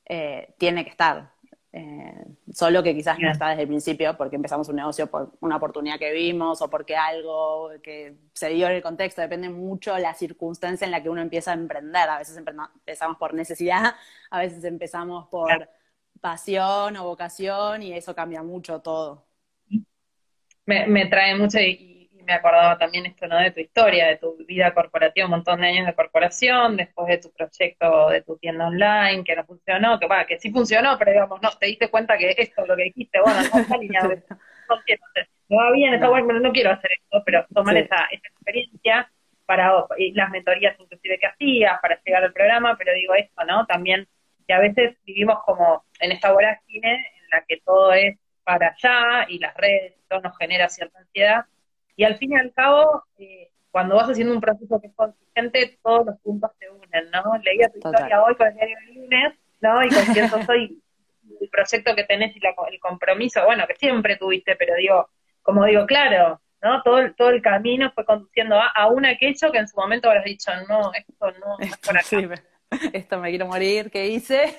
eh, tiene que estar. Eh, solo que quizás no está desde el principio porque empezamos un negocio por una oportunidad que vimos o porque algo que se dio en el contexto, depende mucho la circunstancia en la que uno empieza a emprender. A veces empezamos por necesidad, a veces empezamos por pasión o vocación y eso cambia mucho todo me, trae mucho y, me acordaba también esto, ¿no? De tu historia, de tu vida corporativa, un montón de años de corporación, después de tu proyecto de tu tienda online, que no funcionó, que, que sí funcionó, pero digamos, no, te diste cuenta que esto es lo que dijiste, bueno, no está alineado, no quiero hacer, va bien, está bueno, no quiero hacer esto, pero tomar esa, esa experiencia para y las mentorías inclusive que hacías, para llegar al programa, pero digo esto, ¿no? También que a veces vivimos como en esta vorágine en la que todo es para allá y las redes todo nos genera cierta ansiedad. Y al fin y al cabo, eh, cuando vas haciendo un proceso que es consistente, todos los puntos se unen, ¿no? Leía tu historia hoy con el diario lunes, ¿no? Y con cierto soy, el proyecto que tenés y el compromiso, bueno, que siempre tuviste, pero digo, como digo, claro, ¿no? Todo, todo el camino fue conduciendo a, aún aquello que en su momento habrás dicho, no, esto no, es por acá. esto me quiero morir, ¿qué hice?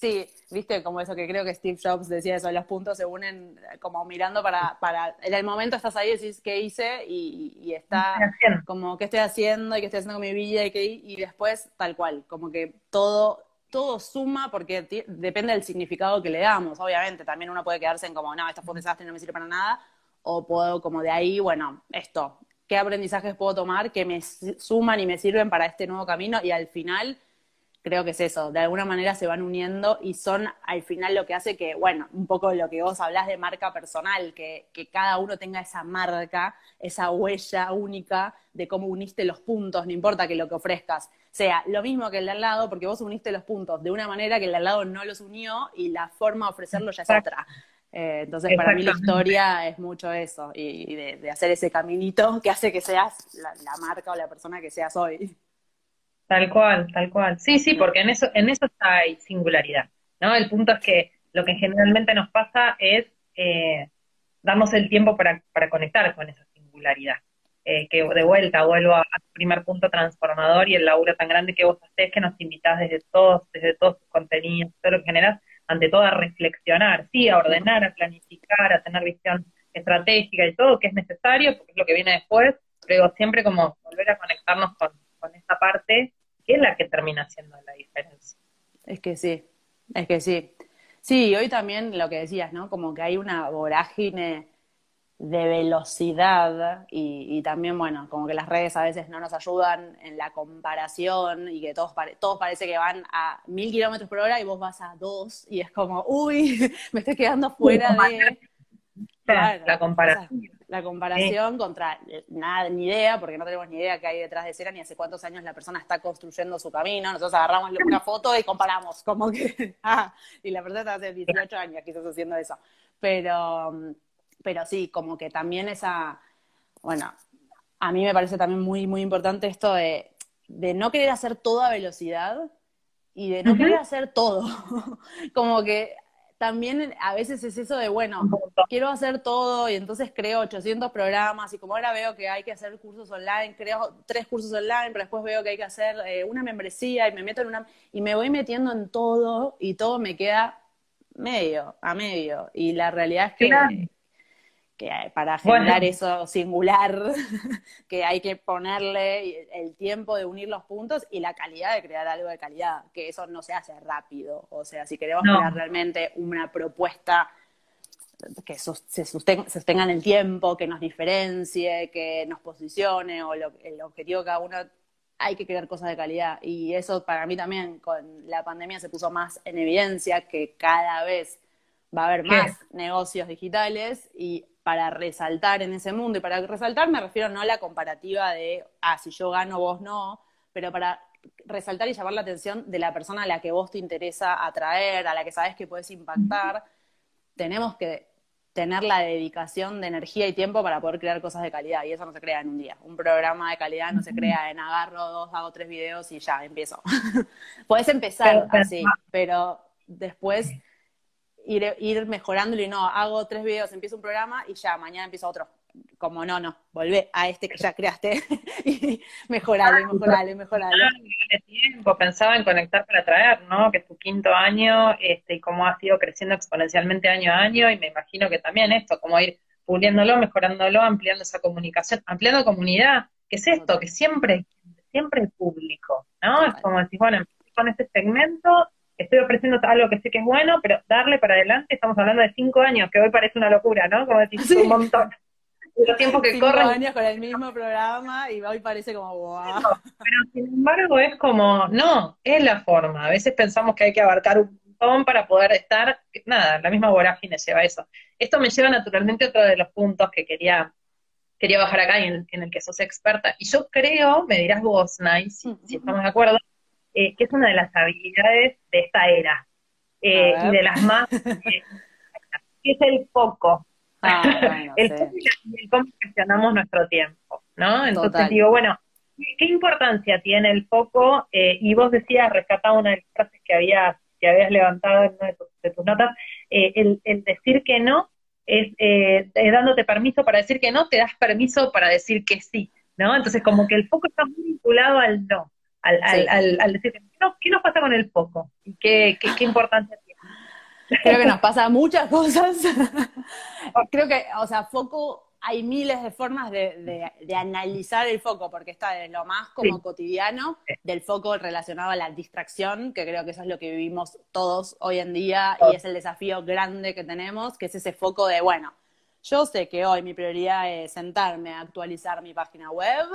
Sí, viste, como eso que creo que Steve Jobs decía eso, los puntos se unen como mirando para, para en el momento estás ahí y decís qué hice y, está como qué estoy haciendo y qué estoy haciendo con mi vida y, qué, y después tal cual, como que todo todo suma porque depende del significado que le damos, obviamente, también uno puede quedarse en como, no, esto fue un desastre, no me sirve para nada, o puedo como de ahí, bueno, esto, ¿qué aprendizajes puedo tomar que me suman y me sirven para este nuevo camino? Y al final creo que es eso, de alguna manera se van uniendo y son al final lo que hace que, bueno, un poco lo que vos hablás de marca personal, que, que cada uno tenga esa marca, esa huella única de cómo uniste los puntos, no importa que lo que ofrezcas sea lo mismo que el de al lado, porque vos uniste los puntos de una manera que el de al lado no los unió y la forma de ofrecerlo ya es otra. Eh, entonces, para mí la historia es mucho eso, y, de, hacer ese caminito que hace que seas la marca o la persona que seas hoy. Tal cual, tal cual. Sí, sí, porque en eso, en eso hay singularidad, ¿no? El punto es que lo que generalmente nos pasa es eh, darnos el tiempo para, para conectar con esa singularidad. Eh, que de vuelta vuelvo a, tu primer punto transformador y el laburo tan grande que vos haces, que nos invitás desde todos, desde todos tus contenidos, todo lo que generas, ante todo a reflexionar, sí, a ordenar, a planificar, a tener visión estratégica y todo que es necesario, porque es lo que viene después, pero siempre como volver a conectarnos con, con esa parte es la que termina haciendo la diferencia. Es que sí, es que sí. Sí, hoy también lo que decías, ¿no? Como que hay una vorágine de velocidad y, también, bueno, como que las redes a veces no nos ayudan en la comparación y que todos, todos parece que van a mil kilómetros por hora y vos vas a dos y es como, uy, me estoy quedando fuera de... la comparación la comparación contra eh, nada, ni idea, porque no tenemos ni idea qué hay detrás de cera, ni hace cuántos años la persona está construyendo su camino. Nosotros agarramos una foto y comparamos, como que, ah, y la persona está hace 18 años quizás haciendo eso. Pero, pero sí, como que también esa, bueno, a mí me parece también muy, muy importante esto de, de no querer hacer todo a velocidad y de no querer hacer todo. como que también a veces es eso de, bueno, quiero hacer todo y entonces creo 800 programas y como ahora veo que hay que hacer cursos online, creo tres cursos online, pero después veo que hay que hacer eh, una membresía y me meto en una... y me voy metiendo en todo y todo me queda medio, a medio. Y la realidad es que que para generar eso singular, que hay que ponerle el tiempo de unir los puntos y la calidad de crear algo de calidad, que eso no se hace rápido. O sea, si queremos crear realmente una propuesta que se sostenga, en el tiempo, que nos diferencie, que nos posicione, o el objetivo que cada uno hay que crear cosas de calidad. Y eso para mí también con la pandemia se puso más en evidencia que cada vez va a haber más negocios digitales y para resaltar en ese mundo, y para resaltar me refiero no a la comparativa de, ah, si yo gano, vos no, pero para resaltar y llamar la atención de la persona a la que vos te interesa atraer, a la que sabes que puedes impactar, tenemos que tener la dedicación de energía y tiempo para poder crear cosas de calidad. Y eso no se crea en un día. Un programa de calidad no se crea en agarro dos, hago tres videos y ya empiezo. Puedes empezar así, pero después ir, ir mejorándolo y no, hago tres videos, empiezo un programa y ya, mañana empiezo otro como no, no, volvé a este que ya creaste y mejorale, mejorale, mejorale. tiempo, pensaba en conectar para traer, ¿no? Que es tu quinto año este, y cómo ha sido creciendo exponencialmente año a año y me imagino que también esto, como ir puliéndolo, mejorándolo, ampliando esa comunicación, ampliando comunidad, que es esto, que siempre, siempre es público, ¿no? Es como decir, bueno, con este segmento estoy ofreciendo algo que sé que es bueno, pero darle para adelante, estamos hablando de cinco años, que hoy parece una locura, ¿no? Como decir, un montón los tiempos que corren. años con el mismo programa y hoy parece como wow. Pero sin embargo es como, no, es la forma. A veces pensamos que hay que abarcar un montón para poder estar, nada, la misma vorágine lleva eso. Esto me lleva naturalmente a otro de los puntos que quería, quería bajar acá y en, el que sos experta. Y yo creo, me dirás vos, Nice, si, estamos de acuerdo, eh, que es una de las habilidades de esta era. Eh, y de las más, eh, que es el foco. Ah, el cómo gestionamos nuestro tiempo, ¿no? Entonces digo, bueno, ¿qué importancia tiene el foco? Eh, y vos decías, rescataba una de las frases que habías, que habías levantado en una de tus, notas, eh, el, decir que no es, eh, es dándote permiso para decir que no, te das permiso para decir que sí, ¿no? Entonces como que el foco está muy vinculado al no, al, al, al, decir, ¿qué, ¿qué nos pasa con el foco? ¿Y qué, qué, qué importancia tiene? Creo que nos pasa muchas cosas. Creo que, o sea, foco, hay miles de formas de, analizar el foco, porque está de lo más como cotidiano, del foco relacionado a la distracción, que creo que eso es lo que vivimos todos hoy en día y es el desafío grande que tenemos, que es ese foco de, bueno, yo sé que hoy mi prioridad es sentarme a actualizar mi página web,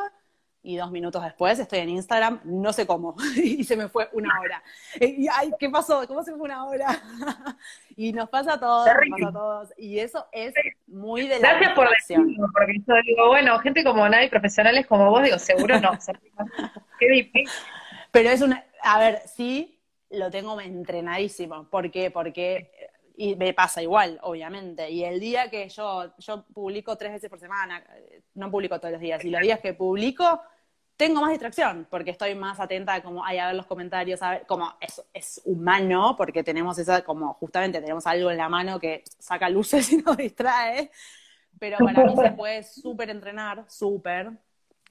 y dos minutos después estoy en Instagram, no sé cómo, y se me fue una hora. Y, ay, ¿qué pasó? ¿Cómo se fue una hora? y nos pasa a todos, nos pasa a todos, y eso es muy de la Gracias por decirlo, porque yo digo, bueno, gente como nadie, profesionales como vos, digo, seguro no. Qué difícil. Pero es una, a ver, sí, lo tengo entrenadísimo. ¿Por qué? Porque y me pasa igual, obviamente. Y el día que yo, yo publico tres veces por semana, no publico todos los días, y los días que publico, tengo más distracción, porque estoy más atenta a como, a ver los comentarios, a ver, como es, es humano, porque tenemos esa, como justamente tenemos algo en la mano que saca luces y nos distrae, pero para mí se puede súper entrenar, súper.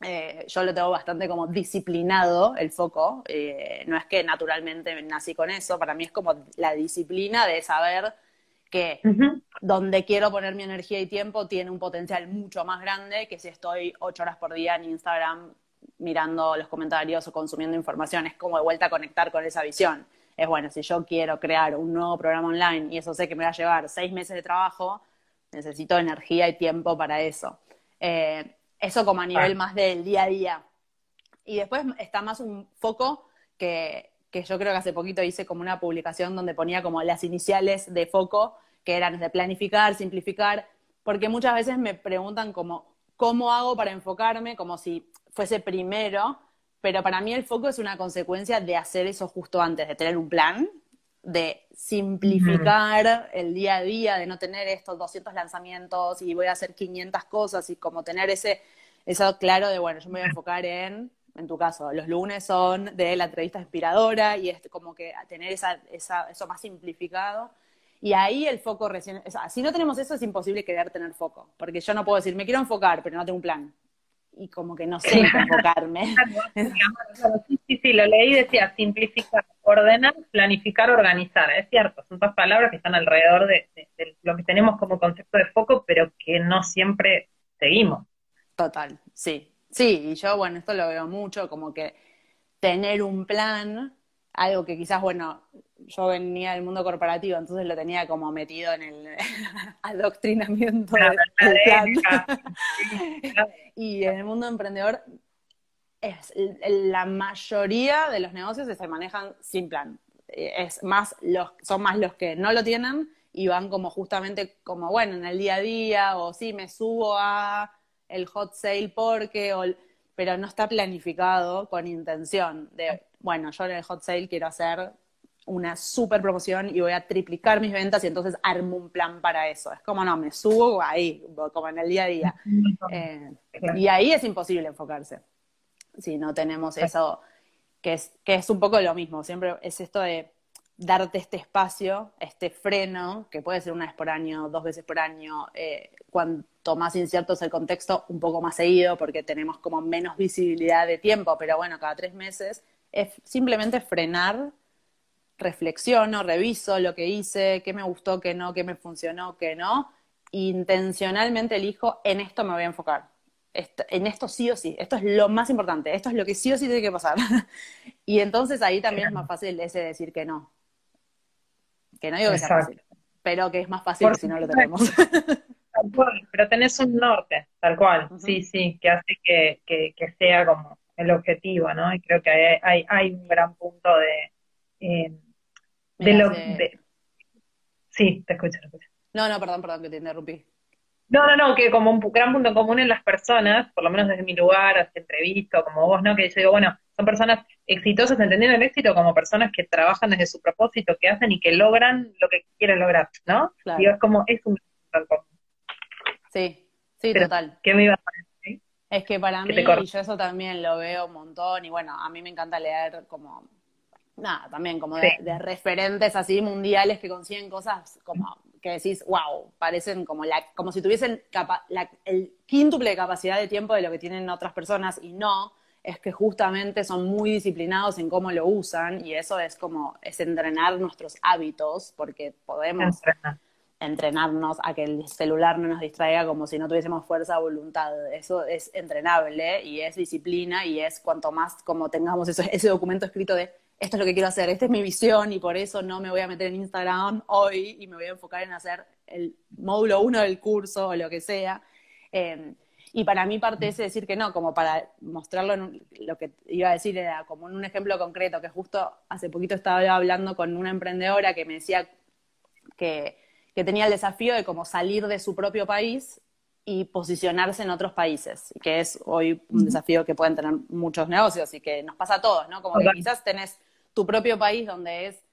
Eh, yo lo tengo bastante como disciplinado el foco, eh, no es que naturalmente nací con eso, para mí es como la disciplina de saber que donde quiero poner mi energía y tiempo tiene un potencial mucho más grande que si estoy ocho horas por día en Instagram mirando los comentarios o consumiendo información, es como de vuelta a conectar con esa visión. Es bueno, si yo quiero crear un nuevo programa online y eso sé que me va a llevar seis meses de trabajo, necesito energía y tiempo para eso. Eh, eso como a nivel más del día a día. Y después está más un foco que, que yo creo que hace poquito hice como una publicación donde ponía como las iniciales de foco, que eran de planificar, simplificar, porque muchas veces me preguntan como, ¿cómo hago para enfocarme? Como si fuese primero, pero para mí el foco es una consecuencia de hacer eso justo antes, de tener un plan, de simplificar el día a día, de no tener estos 200 lanzamientos y voy a hacer 500 cosas y como tener ese, eso claro de, bueno, yo me voy a enfocar en, en tu caso, los lunes son de la entrevista inspiradora y es como que tener esa, esa, eso más simplificado. Y ahí el foco recién, o sea, si no tenemos eso es imposible querer tener foco, porque yo no puedo decir, me quiero enfocar, pero no tengo un plan y como que no sé enfocarme. sí, sí, sí, lo leí, decía simplificar, ordenar, planificar, organizar. Es cierto, son dos palabras que están alrededor de, lo que tenemos como concepto de foco, pero que no siempre seguimos. Total, sí. Sí, y yo, bueno, esto lo veo mucho, como que tener un plan, algo que quizás, bueno, yo venía del mundo corporativo, entonces lo tenía como metido en el adoctrinamiento del plan. y en el mundo emprendedor es, la mayoría de los negocios se manejan sin plan. Es más los, son más los que no lo tienen y van como justamente como, bueno, en el día a día, o sí, me subo a el hot sale porque, o, pero no está planificado con intención de, bueno, yo en el hot sale quiero hacer una super promoción y voy a triplicar mis ventas y entonces armo un plan para eso. Es como, no, me subo ahí, como en el día a día. Eh, y ahí es imposible enfocarse si no tenemos eso, que es, que es un poco lo mismo, siempre es esto de darte este espacio, este freno, que puede ser una vez por año, dos veces por año, eh, cuanto más incierto es el contexto, un poco más seguido, porque tenemos como menos visibilidad de tiempo, pero bueno, cada tres meses, es simplemente frenar, reflexiono, reviso lo que hice, qué me gustó, qué no, qué me funcionó, qué no, intencionalmente elijo, en esto me voy a enfocar. En esto sí o sí, esto es lo más importante, esto es lo que sí o sí tiene que pasar. y entonces ahí también es más fácil ese decir que no. Que no digo que sea fácil, pero que es más fácil si no lo tenemos. pero tenés un norte, tal cual, sí, sí, que hace que, que, sea como el objetivo, ¿no? Y creo que hay, hay, un gran punto de, eh, de lo... De... Sí, te escucho, te escucho. No, no, perdón, perdón que te interrumpí. No, no, no, que como un gran punto en común en las personas, por lo menos desde mi lugar, entrevisto, como vos, ¿no? Que yo digo, bueno, son personas exitosas entendiendo el éxito como personas que trabajan desde su propósito, que hacen y que logran lo que quieren lograr, ¿no? Claro. Digo, es como, es un. Sí, sí, total. ¿Qué me iba a decir? Es que para mí, y yo eso también lo veo un montón, y bueno, a mí me encanta leer como nada, también como de, referentes así mundiales que consiguen cosas como que decís, wow, parecen como, la, como si tuviesen el quíntuple de capacidad de tiempo de lo que tienen otras personas y no, es que justamente son muy disciplinados en cómo lo usan y eso es como, es entrenar nuestros hábitos porque podemos entrenarnos a que el celular no nos distraiga como si no tuviésemos fuerza o voluntad. Eso es entrenable y es disciplina y es cuanto más como tengamos ese documento escrito de esto es lo que quiero hacer, esta es mi visión y por eso no me voy a meter en Instagram hoy y me voy a enfocar en hacer el módulo uno del curso o lo que sea. Em, y para mí parte de ese decir que no, como para mostrarlo, en lo que iba a decir era como en un ejemplo concreto, que justo hace poquito estaba hablando con una emprendedora que me decía que, que tenía el desafío de como salir de su propio país y posicionarse en otros países, que es hoy un desafío que pueden tener muchos negocios y que nos pasa a todos, ¿no? Como que quizás tenés tu propio país donde es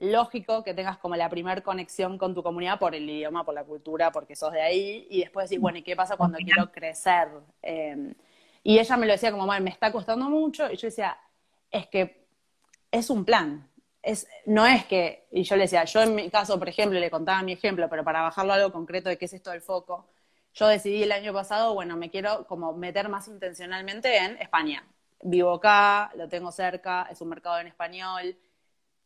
lógico que tengas como la primer conexión con tu comunidad por el idioma, por la cultura, porque sos de ahí, y después decís, bueno, ¿y qué pasa cuando quiero crecer? Em, y ella me lo decía como, me está costando mucho, y yo decía, es que es un plan, es, no es que, y yo le decía, yo en mi caso, por ejemplo, le contaba mi ejemplo, pero para bajarlo a algo concreto de qué es esto del foco, yo decidí el año pasado, bueno, me quiero como meter más intencionalmente en España. Vivo acá, lo tengo cerca, es un mercado en español.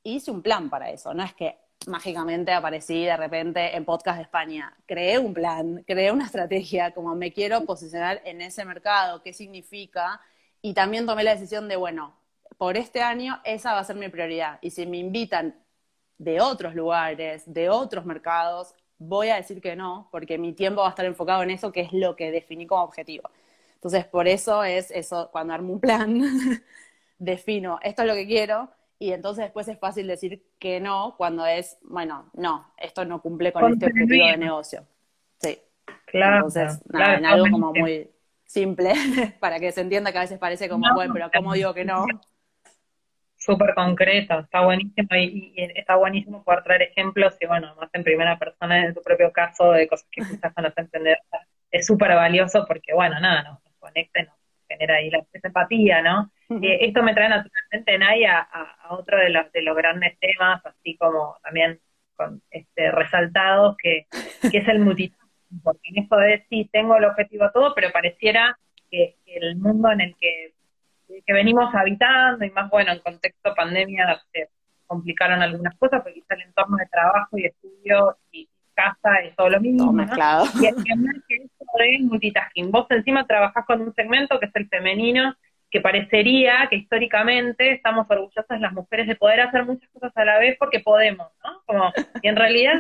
Hice un plan para eso, no es que mágicamente aparecí de repente en podcast de España. Creé un plan, creé una estrategia, como me quiero posicionar en ese mercado, qué significa, y también tomé la decisión de, bueno, por este año esa va a ser mi prioridad. Y si me invitan de otros lugares, de otros mercados, voy a decir que no, porque mi tiempo va a estar enfocado en eso que es lo que definí como objetivo. Entonces, por eso es eso, cuando armo un plan, defino, esto es lo que quiero, y entonces después es fácil decir que no cuando es, bueno, no, esto no cumple con este objetivo de negocio. Sí. Claro. Entonces, nada, en algo como muy simple, para que se entienda que a veces parece como, bueno, pero ¿cómo digo que no? súper concreto, está buenísimo y, está buenísimo poder traer ejemplos y bueno, más en primera persona en tu propio caso de cosas que quizás no las entender, es súper valioso porque bueno, nada, nos, conecta nos genera ahí la empatía, ¿no? Eh, esto me trae naturalmente, Nay, a, a, otro de los, de los grandes temas, así como también con, este, resaltados, que, que es el multitasking, porque en esto de sí, tengo el objetivo a todo, pero pareciera que el mundo en el que que venimos habitando y más bueno, en contexto pandemia se complicaron algunas cosas porque quizá el entorno de trabajo y estudio y casa es todo lo mismo. ¿no? Y además que eso es multitasking. Vos encima trabajás con un segmento que es el femenino, que parecería que históricamente estamos orgullosas las mujeres de poder hacer muchas cosas a la vez porque podemos, ¿no? Como, y en realidad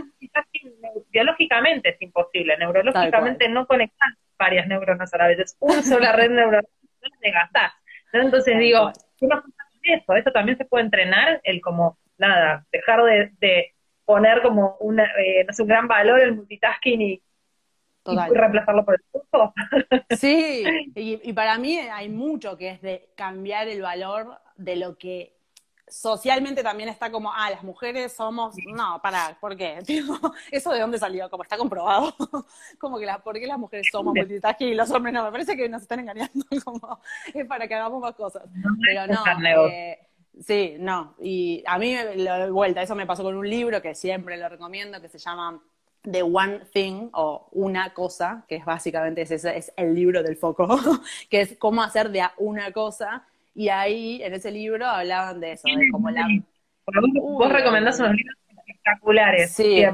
biológicamente es imposible, neurológicamente no conectar varias neuronas a la vez, es una sola red neuronal, no te gastás. Entonces digo, ¿qué más pasa con eso? Eso también se puede entrenar, el como, nada, dejar de, poner como una, eh, no sé, un gran valor el multitasking y, reemplazarlo por el curso. Sí, y, y para mí hay mucho que es de cambiar el valor de lo que socialmente también está como, ah, las mujeres somos, no, para, ¿por qué? ¿Eso de dónde salió? Como está comprobado, como que la, ¿por qué las mujeres somos multitasking y los hombres no? Me parece que nos están engañando, como es para que hagamos más cosas. Pero no, eh, sí, no, y a mí, de vuelta, eso me pasó con un libro que siempre lo recomiendo, que se llama The One Thing o Una Cosa, que es básicamente ese, es el libro del foco, que es cómo hacer de una cosa y ahí, en ese libro, hablaban de eso, de como la... Vos recomendás unos libros espectaculares. Sí,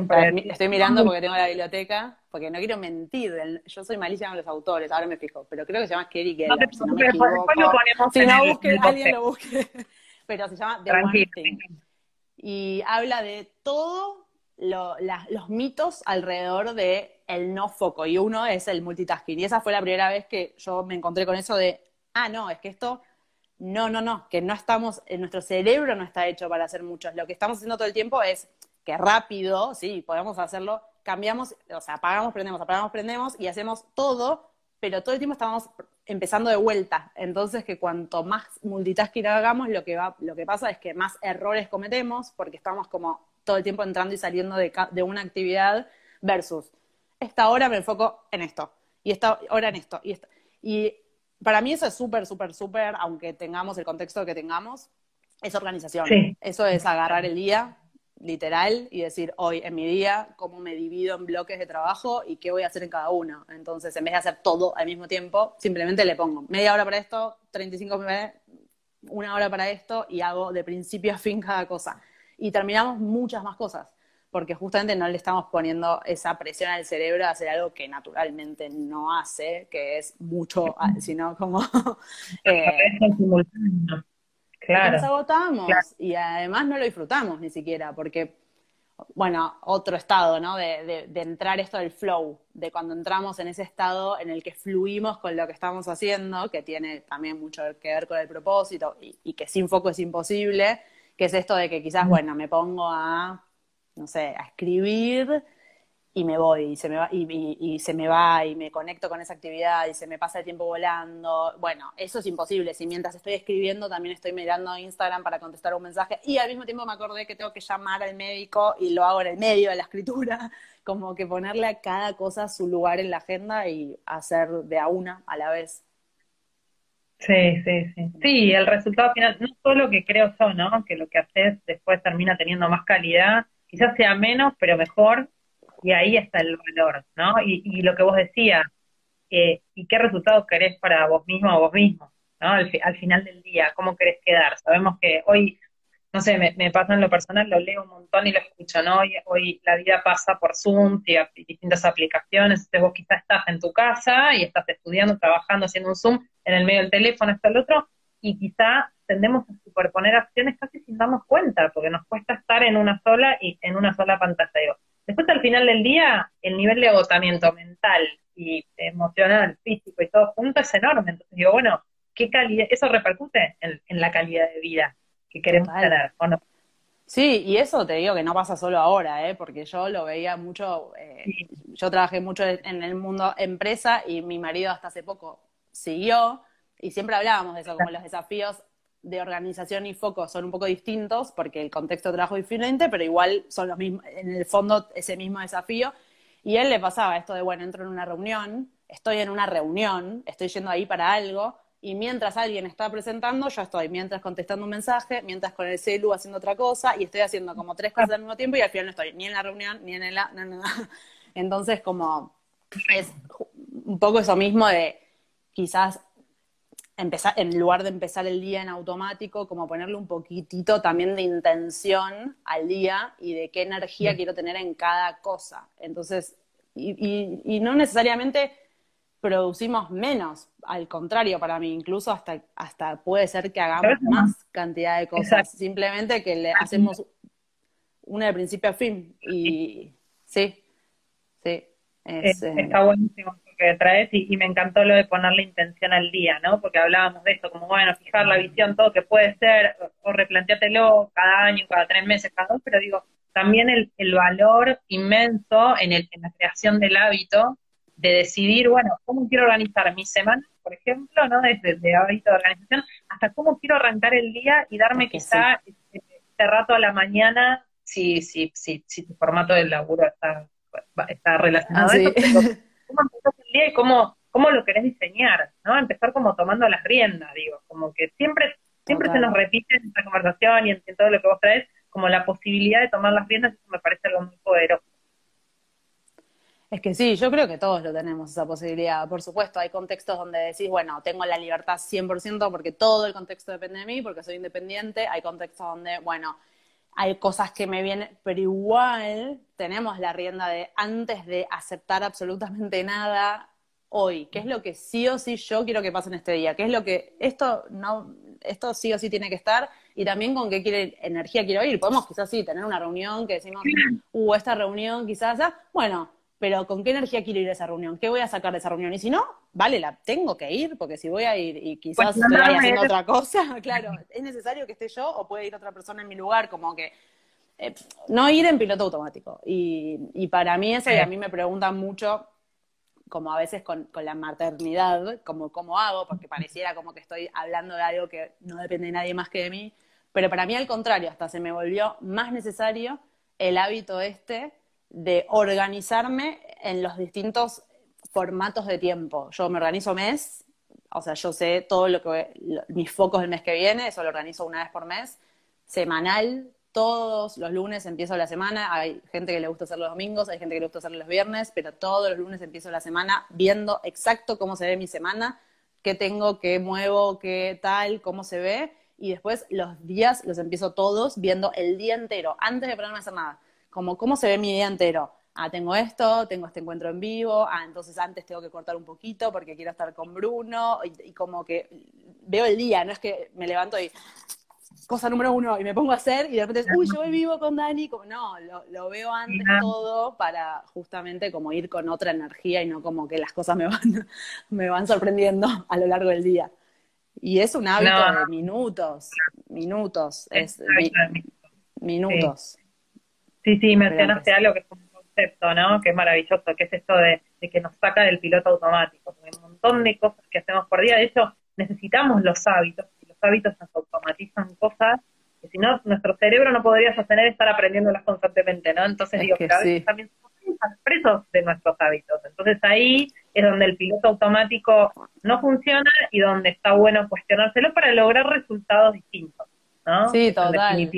estoy mirando porque tengo la biblioteca, porque no quiero mentir. Yo soy malísima con los autores, ahora me fijo, pero creo que se llama Kerry Geller, no si no me equivoco. Si no, busque, alguien lo busque. Pero se llama The One Thing. Y habla de todo los mitos alrededor de el no foco. Y uno es el multitasking. Y esa fue la primera vez que yo me encontré con eso de, ah, no, es que esto no, no, no, que no estamos, nuestro cerebro no está hecho para hacer muchos. Lo que estamos haciendo todo el tiempo es que rápido, sí, podemos hacerlo, cambiamos, o sea, apagamos, prendemos, apagamos, prendemos y hacemos todo, pero todo el tiempo estamos empezando de vuelta. Entonces, que cuanto más multitasking hagamos, lo que, va, lo que pasa es que más errores cometemos porque estamos como todo el tiempo entrando y saliendo de, de una actividad versus esta hora me enfoco en esto y esta hora en esto y, esta, y para mí eso es súper, súper, súper, aunque tengamos el contexto que tengamos, es organización. Eso es agarrar el día, literal, y decir, hoy en mi día, cómo me divido en bloques de trabajo y qué voy a hacer en cada uno. Entonces, en vez de hacer todo al mismo tiempo, simplemente le pongo media hora para esto, 35 minutos, una hora para esto, y hago de principio a fin cada cosa. Y terminamos muchas más cosas porque justamente no le estamos poniendo esa presión al cerebro a hacer algo que naturalmente no hace, que es mucho, sino como... eh, claro. Nos agotamos y además no lo disfrutamos ni siquiera, porque, bueno, otro estado, ¿no? De, de, entrar esto del flow, de cuando entramos en ese estado en el que fluimos con lo que estamos haciendo, que tiene también mucho que ver con el propósito y, y que sin foco es imposible, que es esto de que quizás, bueno, me pongo a no sé, a escribir y me voy, y se me va, y, se me va, y me conecto con esa actividad, y se me pasa el tiempo volando. Bueno, eso es imposible. Si mientras estoy escribiendo también estoy mirando Instagram para contestar un mensaje, y al mismo tiempo me acordé que tengo que llamar al médico y lo hago en el medio de la escritura, como que ponerle a cada cosa su lugar en la agenda y hacer de a una a la vez. Sí, sí, sí. Sí, el resultado final, no solo que creo yo, ¿no? Que lo que haces después termina teniendo más calidad, quizás sea menos, pero mejor, y ahí está el valor, ¿no? Y, lo que vos decías, eh, ¿y qué resultados querés para vos mismo o vos mismo? ¿no? Al, final del día, ¿cómo querés quedar? Sabemos que hoy, no sé, me, pasa en lo personal, lo leo un montón y lo escucho, ¿no? Hoy, hoy la vida pasa por Zoom y, distintas aplicaciones, entonces vos quizás estás en tu casa y estás estudiando, trabajando, haciendo un Zoom en el medio del teléfono, esto, el otro, y quizá tendemos a superponer acciones casi sin darnos cuenta, porque nos cuesta estar en una sola y en una sola pantalla. Después al final del día, el nivel de agotamiento mental y emocional, físico y todo junto es enorme. Entonces digo, bueno, ¿qué calidad? Eso repercute en, la calidad de vida que queremos tener, ¿o no? Sí, y eso te digo que no pasa solo ahora, ¿eh? porque yo lo veía mucho, eh, yo trabajé mucho en el mundo empresa y mi marido hasta hace poco siguió y siempre hablábamos de eso, como los desafíos de organización y foco son un poco distintos porque el contexto de trabajo es diferente, pero igual son los mismos, en el fondo ese mismo desafío. Y a él le pasaba esto de, bueno, entro en una reunión, estoy en una reunión, estoy yendo ahí para algo, y mientras alguien está presentando, yo estoy. Mientras contestando un mensaje, mientras con el celu haciendo otra cosa, y estoy haciendo como tres cosas al mismo tiempo y al final no estoy ni en la reunión, ni en la... Entonces, como es un poco eso mismo de quizás empezar, en lugar de empezar el día en automático, como ponerle un poquitito también de intención al día y de qué energía quiero tener en cada cosa. Entonces, y, no necesariamente producimos menos, al contrario, para mí, incluso hasta, hasta puede ser que hagamos más cantidad de cosas, simplemente que le hacemos una de principio a fin. Y sí, sí. Es, está buenísimo que traes y, me encantó lo de ponerle intención al día, ¿no? Porque hablábamos de esto, como bueno, fijar la visión, todo que puede ser, o, replanteártelo cada año, cada tres meses, cada dos, pero digo, también el, el valor inmenso en, el, en la creación del hábito de decidir, bueno, cómo quiero organizar mi semana, por ejemplo, ¿no? Desde el hábito de organización, hasta cómo quiero arrancar el día y darme quizá este, este, rato a la mañana, si, si, si, si tu formato de laburo está, está relacionado a eso, cómo empezás el día y cómo, cómo lo querés diseñar, ¿no? Empezar como tomando las riendas, digo, como que siempre, siempre se nos repite en esta conversación y en, todo lo que vos traes, como la posibilidad de tomar las riendas, eso me parece algo muy poderoso. Es que sí, yo creo que todos lo tenemos esa posibilidad. Por supuesto, hay contextos donde decís, bueno, tengo la libertad 100% porque todo el contexto depende de mí, porque soy independiente. Hay contextos donde, bueno, hay cosas que me vienen, pero igual tenemos la rienda de antes de aceptar absolutamente nada hoy, qué es lo que sí o sí yo quiero que pase en este día, qué es lo que esto no esto sí o sí tiene que estar y también con qué quiere, energía quiero ir. Podemos quizás sí tener una reunión que decimos, uh, esta reunión quizás, bueno, pero ¿con qué energía quiero ir a esa reunión? ¿Qué voy a sacar de esa reunión? Y si no, vale, la tengo que ir, porque si voy a ir y quizás pues estoy haciendo otra cosa, claro, ¿es necesario que esté yo o puede ir otra persona en mi lugar? Como que eh, no ir en piloto automático. Y, para mí eso, y a mí me preguntan mucho, como a veces con, la maternidad, como cómo hago, porque pareciera como que estoy hablando de algo que no depende de nadie más que de mí, pero para mí al contrario, hasta se me volvió más necesario el hábito este de organizarme en los distintos formatos de tiempo. Yo me organizo mes, o sea, yo sé todo lo que mis focos del mes que viene, eso lo organizo una vez por mes, semanal, todos los lunes empiezo la semana, hay gente que le gusta hacer los domingos, hay gente que le gusta hacer los viernes, pero todos los lunes empiezo la semana viendo exacto cómo se ve mi semana, qué tengo, qué muevo, qué tal, cómo se ve, y después los días los empiezo todos viendo el día entero, antes de ponerme a hacer nada como cómo se ve mi día entero. Ah, tengo esto, tengo este encuentro en vivo, ah, entonces antes tengo que cortar un poquito porque quiero estar con Bruno, y, como que veo el día, no es que me levanto y cosa número uno y me pongo a hacer y de repente, uy, yo voy vivo con Dani, como, no, lo, veo antes todo para justamente como ir con otra energía y no como que las cosas me van, me van sorprendiendo a lo largo del día. Y es un hábito de minutos, minutos, es, minutos. Sí, sí, mencionaste algo que es un concepto, ¿no? Que es maravilloso, que es esto de, que nos saca del piloto automático. Hay un montón de cosas que hacemos por día. De hecho, necesitamos los hábitos, y los hábitos nos automatizan cosas que si no, nuestro cerebro no podría sostener estar aprendiéndolas constantemente, ¿no? Entonces digo, que a veces también somos presos de nuestros hábitos. Entonces ahí es donde el piloto automático no funciona y donde está bueno cuestionárselo para lograr resultados distintos, ¿no? Sí, total.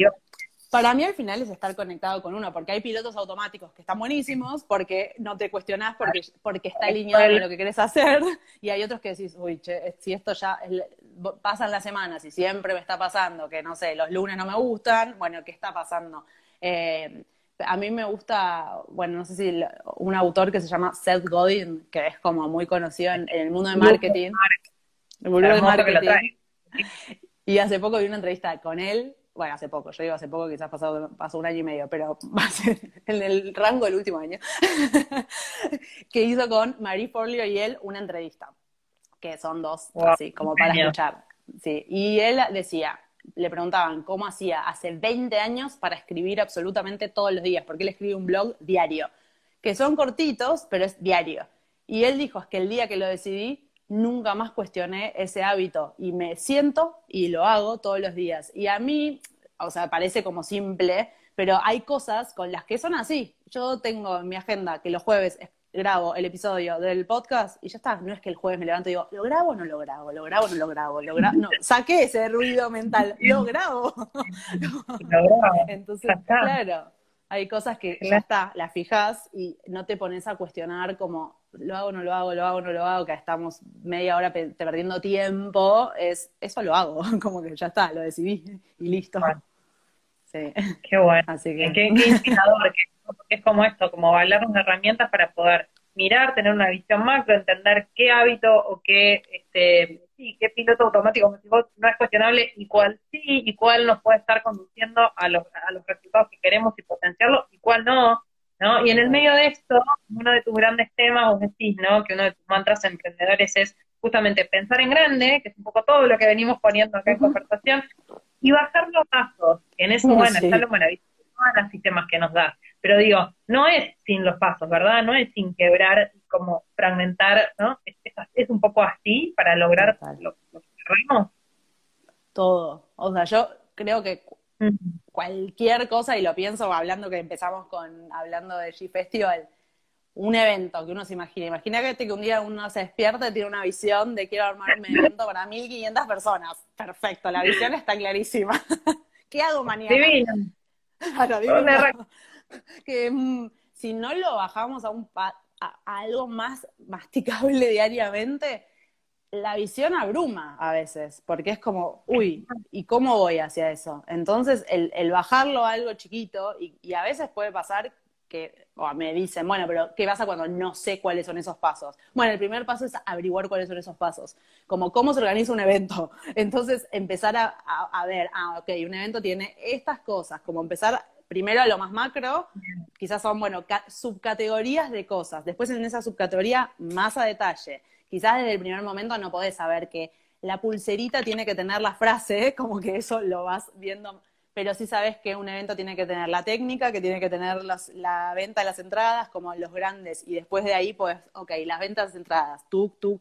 Para mí al final es estar conectado con uno, porque hay pilotos automáticos que están buenísimos, porque no te cuestionás porque, porque está alineado con lo que querés hacer, y hay otros que decís, uy, che, si esto ya pasan las semanas y siempre me está pasando, que no sé, los lunes no me gustan, bueno, ¿qué está pasando? Eh, a mí me gusta, bueno, no sé si un autor que se llama Seth Godin, que es como muy conocido en, el mundo de marketing. El de marketing. Y hace poco vi una entrevista con él bueno, hace poco, yo digo hace poco, quizás pasado, pasó un año y medio, pero va a ser en el rango del último año, que hizo con Marie Forleo y él una entrevista, que son dos, así, como para escuchar. Sí. Y él decía, le preguntaban cómo hacía hace 20 años para escribir absolutamente todos los días, porque él escribe un blog diario, que son cortitos, pero es diario. Y él dijo, es que el día que lo decidí, nunca más cuestioné ese hábito y me siento y lo hago todos los días. Y a mí, o sea, parece como simple, pero hay cosas con las que son así. Yo tengo en mi agenda que los jueves grabo el episodio del podcast y ya está. No es que el jueves me levanto y digo, ¿lo grabo o no lo grabo? ¿Lo grabo o no lo grabo? ¿Lo grabo? No, saqué ese ruido mental. ¿Lo grabo? Entonces, claro, hay cosas que ya está, las fijas y no te pones a cuestionar como lo hago, no lo hago, lo hago, no lo hago, que estamos media hora perdiendo tiempo, es eso lo hago, como que ya está, lo decidí y listo. Sí. Qué bueno. Así que... Qué, inspirador, que, es como esto, como bailar unas herramientas para poder mirar, tener una visión macro, entender qué hábito o qué, este, sí, qué piloto automático no es cuestionable y cuál sí y cuál nos puede estar conduciendo a los, a los resultados que queremos y potenciarlo y cuál no ¿no? Y en el medio de esto, uno de tus grandes temas, vos decís, ¿no? Que uno de tus mantras emprendedores es justamente pensar en grande, que es un poco todo lo que venimos poniendo acá en conversación, y bajar los pasos, que en eso, bueno, está lo maravilloso de todos los sistemas que nos da. Pero digo, no es sin los pasos, ¿verdad? No es sin quebrar, como fragmentar, ¿no? Es, es, un poco así para lograr lo, que queremos. Todo. O sea, yo creo que cualquier cosa, y lo pienso hablando que empezamos con, hablando de G-Festival, un evento que uno se imagina. Imagínate que un día uno se despierta y tiene una visión de quiero armar un evento para 1500 personas. Perfecto, la visión está clarísima. ¿Qué hago mañana? Divino. que mm, si no lo bajamos a, un a, algo más masticable diariamente, la visión abruma a veces, porque es como, uy, ¿y cómo voy hacia eso? Entonces, el, bajarlo a algo chiquito, y, y, a veces puede pasar que o me dicen, bueno, pero ¿qué pasa cuando no sé cuáles son esos pasos? Bueno, el primer paso es averiguar cuáles son esos pasos, como cómo se organiza un evento. Entonces, empezar a, a, ver, ah, ok, un evento tiene estas cosas, como empezar primero a lo más macro, quizás son, bueno, subcategorías de cosas, después en esa subcategoría más a detalle. Quizás desde el primer momento no podés saber que la pulserita tiene que tener la frase, como que eso lo vas viendo pero sí sabes que un evento tiene que tener la técnica, que tiene que tener la venta de las entradas, como los grandes, y después de ahí, pues, ok, las ventas de entradas, tú, tú,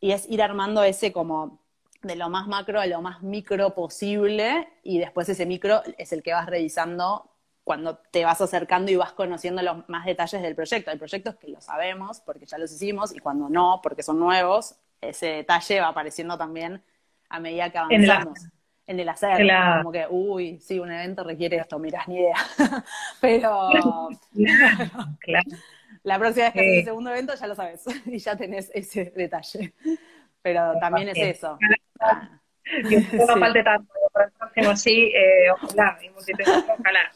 y es ir armando ese como de lo más macro a lo más micro posible, y después ese micro es el que vas revisando cuando te vas acercando y vas conociendo los más detalles del proyecto. Hay proyectos que lo sabemos porque ya los hicimos, y cuando no, porque son nuevos, ese detalle va apareciendo también a medida que avanzamos en el hacer, como que, uy, sí, un evento requiere esto, mirás, ni idea. Pero claro, la próxima vez que haces el segundo evento ya lo sabes y ya tenés ese detalle. Pero también es eso. Que no falte tanto, para el próximo sí, eh, ojalá, ojalá.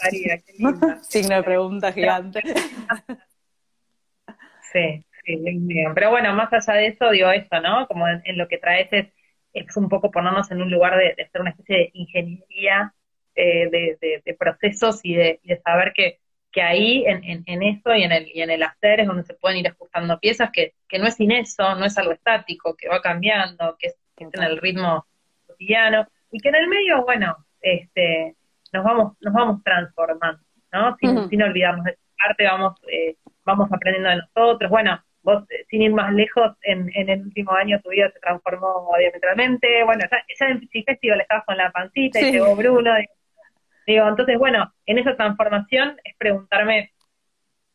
Signo de pregunta gigante. Sí, sí, bien. Pero bueno, más allá de eso, digo esto, ¿no? Como en, en lo que traes es es un poco ponernos en un lugar de, de hacer una especie de ingeniería eh, de, procesos y de, saber que, que ahí en, en, eso y en, el, y en el hacer es donde se pueden ir ajustando piezas, que, que no es sin eso, no es algo estático, que va cambiando, que es, en el ritmo cotidiano, y que en el medio, bueno, este, nos vamos, nos vamos transformando, ¿no? Sin, sin olvidarnos de esa parte, vamos, eh, vamos aprendiendo de nosotros, bueno, vos, eh, sin ir más lejos, en, en el último año tu vida se transformó diametralmente, bueno, ya, ya en Festival estabas con la pancita y llegó Bruno, digo, entonces, bueno, en esa transformación es preguntarme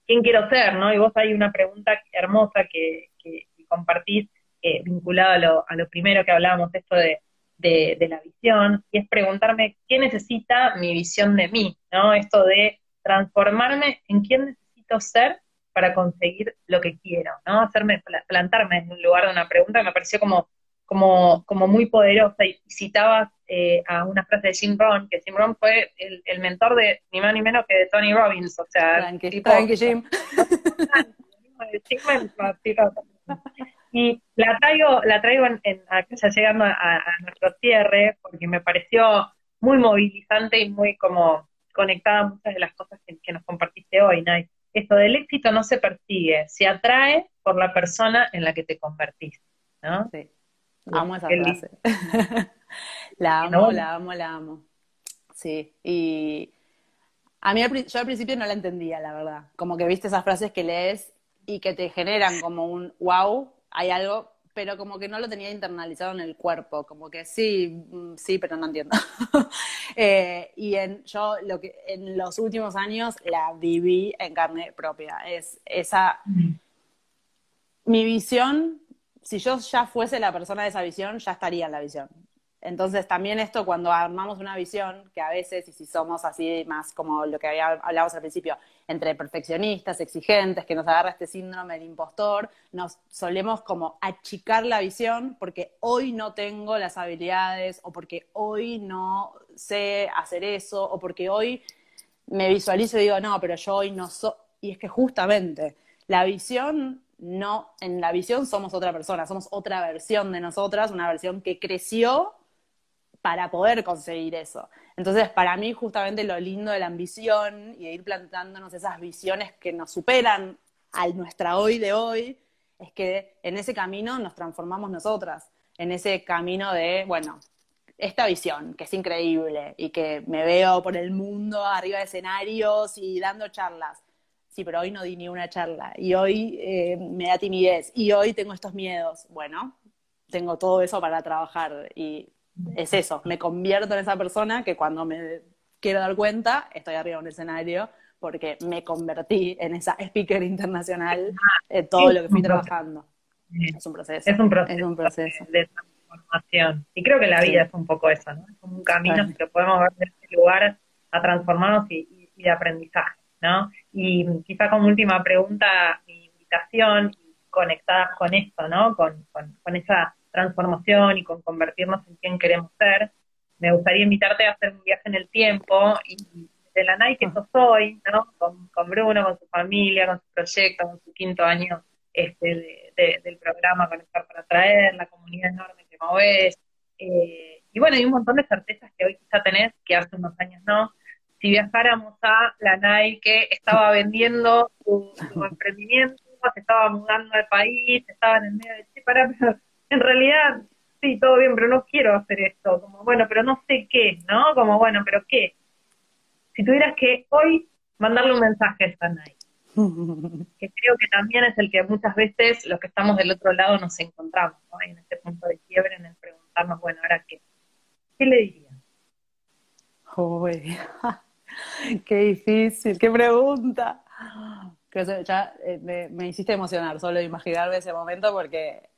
quién quiero ser, ¿no? Y vos hay una pregunta hermosa que, que, compartís eh, vinculada a lo, a lo primero que hablábamos, esto de, de, de, la visión, y es preguntarme qué necesita mi visión de mí, ¿no? Esto de transformarme en quién necesito ser para conseguir lo que quiero, ¿no? Hacerme, plantarme en un lugar de una pregunta que me pareció como, como, como muy poderosa y citabas eh, a una frase de Jim Rohn, que Jim Rohn fue el, el, mentor de ni más ni menos que de Tony Robbins, o sea, tipo, Jim. y la traigo, la traigo en, en ya llegando a, nuestro cierre, porque me pareció muy movilizante y muy como conectada a muchas de las cosas que, que nos compartiste hoy, Nice esto del éxito no se persigue, se atrae por la persona en la que te convertís, ¿no? Sí. Amo esa frase. la amo, la amo, la amo. Sí, y a mí yo al principio no la entendía, la verdad. Como que viste esas frases que lees y que te generan como un wow, hay algo, pero como que no lo tenía internalizado en el cuerpo, como que sí, mm, sí, pero no entiendo. eh, y en, yo lo que en los últimos años la viví en carne propia. Es esa mm. mi visión, si yo ya fuese la persona de esa visión, ya estaría en la visión. Entonces también esto cuando armamos una visión, que a veces, y si somos así más como lo que hablábamos al principio, entre perfeccionistas, exigentes, que nos agarra este síndrome del impostor, nos solemos como achicar la visión porque hoy no tengo las habilidades o porque hoy no sé hacer eso o porque hoy me visualizo y digo, no, pero yo hoy no soy... Y es que justamente la visión no, en la visión somos otra persona, somos otra versión de nosotras, una versión que creció para poder conseguir eso. Entonces, para mí, justamente lo lindo de la ambición y de ir plantándonos esas visiones que nos superan a nuestra hoy de hoy, es que en ese camino nos transformamos nosotras, en ese camino de, bueno, esta visión, que es increíble y que me veo por el mundo arriba de escenarios y dando charlas. Sí, pero hoy no di ni una charla y hoy eh, me da timidez y hoy tengo estos miedos. Bueno, tengo todo eso para trabajar y es eso, me convierto en esa persona que cuando me quiero dar cuenta, estoy arriba de un escenario porque me convertí en esa speaker internacional de todo lo que fui trabajando. Es un proceso. Es un proceso, de transformación. Y creo que la vida es un poco eso, ¿no? Es un camino que podemos ver en este lugar a transformarnos y, de aprendizaje, ¿no? Y quizá como última pregunta, mi invitación, conectadas con esto, ¿no? Con, con, con esa transformación y con convertirnos en quien queremos ser, me gustaría invitarte a hacer un viaje en el tiempo y de la Nike que sos hoy, ¿no? Con, Bruno, con su familia, con su proyecto, con su quinto año este, del programa Conectar para Traer, la comunidad enorme que ves eh, y bueno, hay un montón de certezas que hoy quizá tenés, que hace unos años no. Si viajáramos a la Nike que estaba vendiendo su, emprendimiento, se estaba mudando al país, estaba en el medio de... Para, en realidad, sí, todo bien, pero no quiero hacer esto. Como, bueno, pero no sé qué, ¿no? Como, bueno, pero ¿qué? Si tuvieras que hoy mandarle un mensaje a esta night, que creo que también es el que muchas veces los que estamos del otro lado nos encontramos, ¿no? En este punto de quiebre, en el preguntarnos, bueno, ¿ahora qué? ¿Qué le diría? Uy, qué difícil, qué pregunta. ya eh, me, me, hiciste emocionar solo imaginarme ese momento porque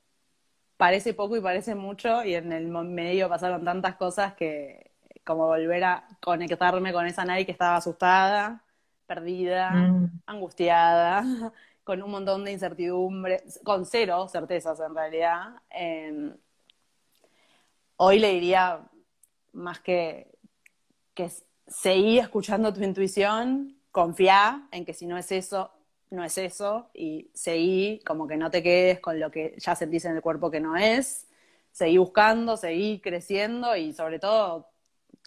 parece poco y parece mucho y en el medio pasaron tantas cosas que como volver a conectarme con esa nadie que estaba asustada, perdida, mm. angustiada, con un montón de incertidumbre, con cero certezas en realidad. Em, hoy le diría más que, que seguí escuchando tu intuición, confía en que si no es eso, no es eso y seguí, como que no te quedes con lo que ya sentís en el cuerpo que no es, seguí buscando, seguí creciendo y sobre todo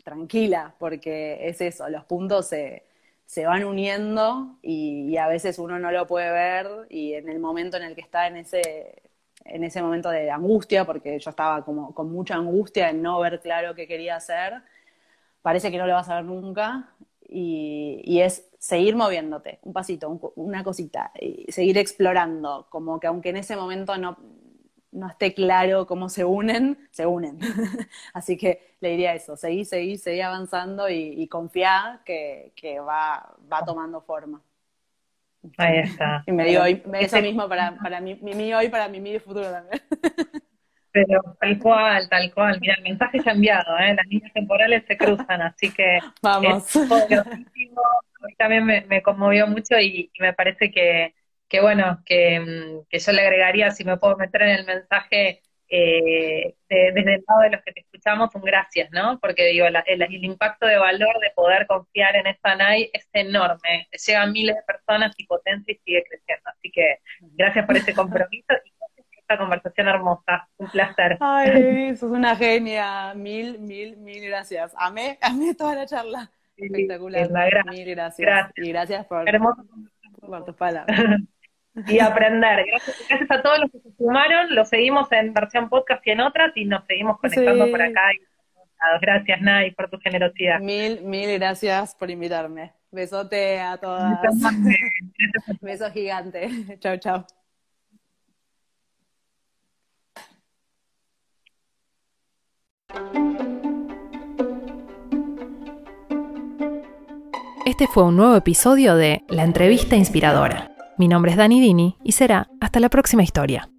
tranquila, porque es eso, los puntos se, se van uniendo y, a veces uno no lo puede ver y en el momento en el que está en ese, en ese momento de angustia, porque yo estaba como con mucha angustia en no ver claro qué quería hacer, parece que no lo vas a ver nunca y, es seguir moviéndote, un pasito, una cosita, y seguir explorando, como que aunque en ese momento no, no esté claro cómo se unen, se unen. Así que le diría eso, seguí, seguí, seguí avanzando y, y confía que, va, va tomando forma. Ahí está. Y me digo eso mismo para, para mi, mi, hoy, para mi, mi futuro también. Pero tal cual, tal cual. Mira, el mensaje se ha enviado, ¿eh? las líneas temporales se cruzan, así que Vamos. es poderosísimo. A mí también me, conmovió mucho y, me parece que, que bueno, que, mm, que, yo le agregaría, si me puedo meter en el mensaje eh, desde el lado de los que te escuchamos, un gracias, ¿no? Porque digo, el, el, impacto de valor de poder confiar en esta NAI es enorme. Llega a miles de personas y potencia y sigue creciendo. Así que gracias por ese compromiso y conversación hermosa. Un placer. Ay, sos una genia. Mil, mil, mil gracias. Amé, amé toda la charla. Espectacular. mil gracias. Y gracias por, por tus palabras. y aprender. Gracias, a todos los que se sumaron. Lo seguimos en versión podcast y en otras y nos seguimos conectando por acá. Gracias, Nay, por tu generosidad. Mil, mil gracias por invitarme. Besote a todas. Beso gigante. chao, chao. Este fue un nuevo episodio de La Entrevista Inspiradora. Mi nombre es Dani Dini y será hasta la próxima historia.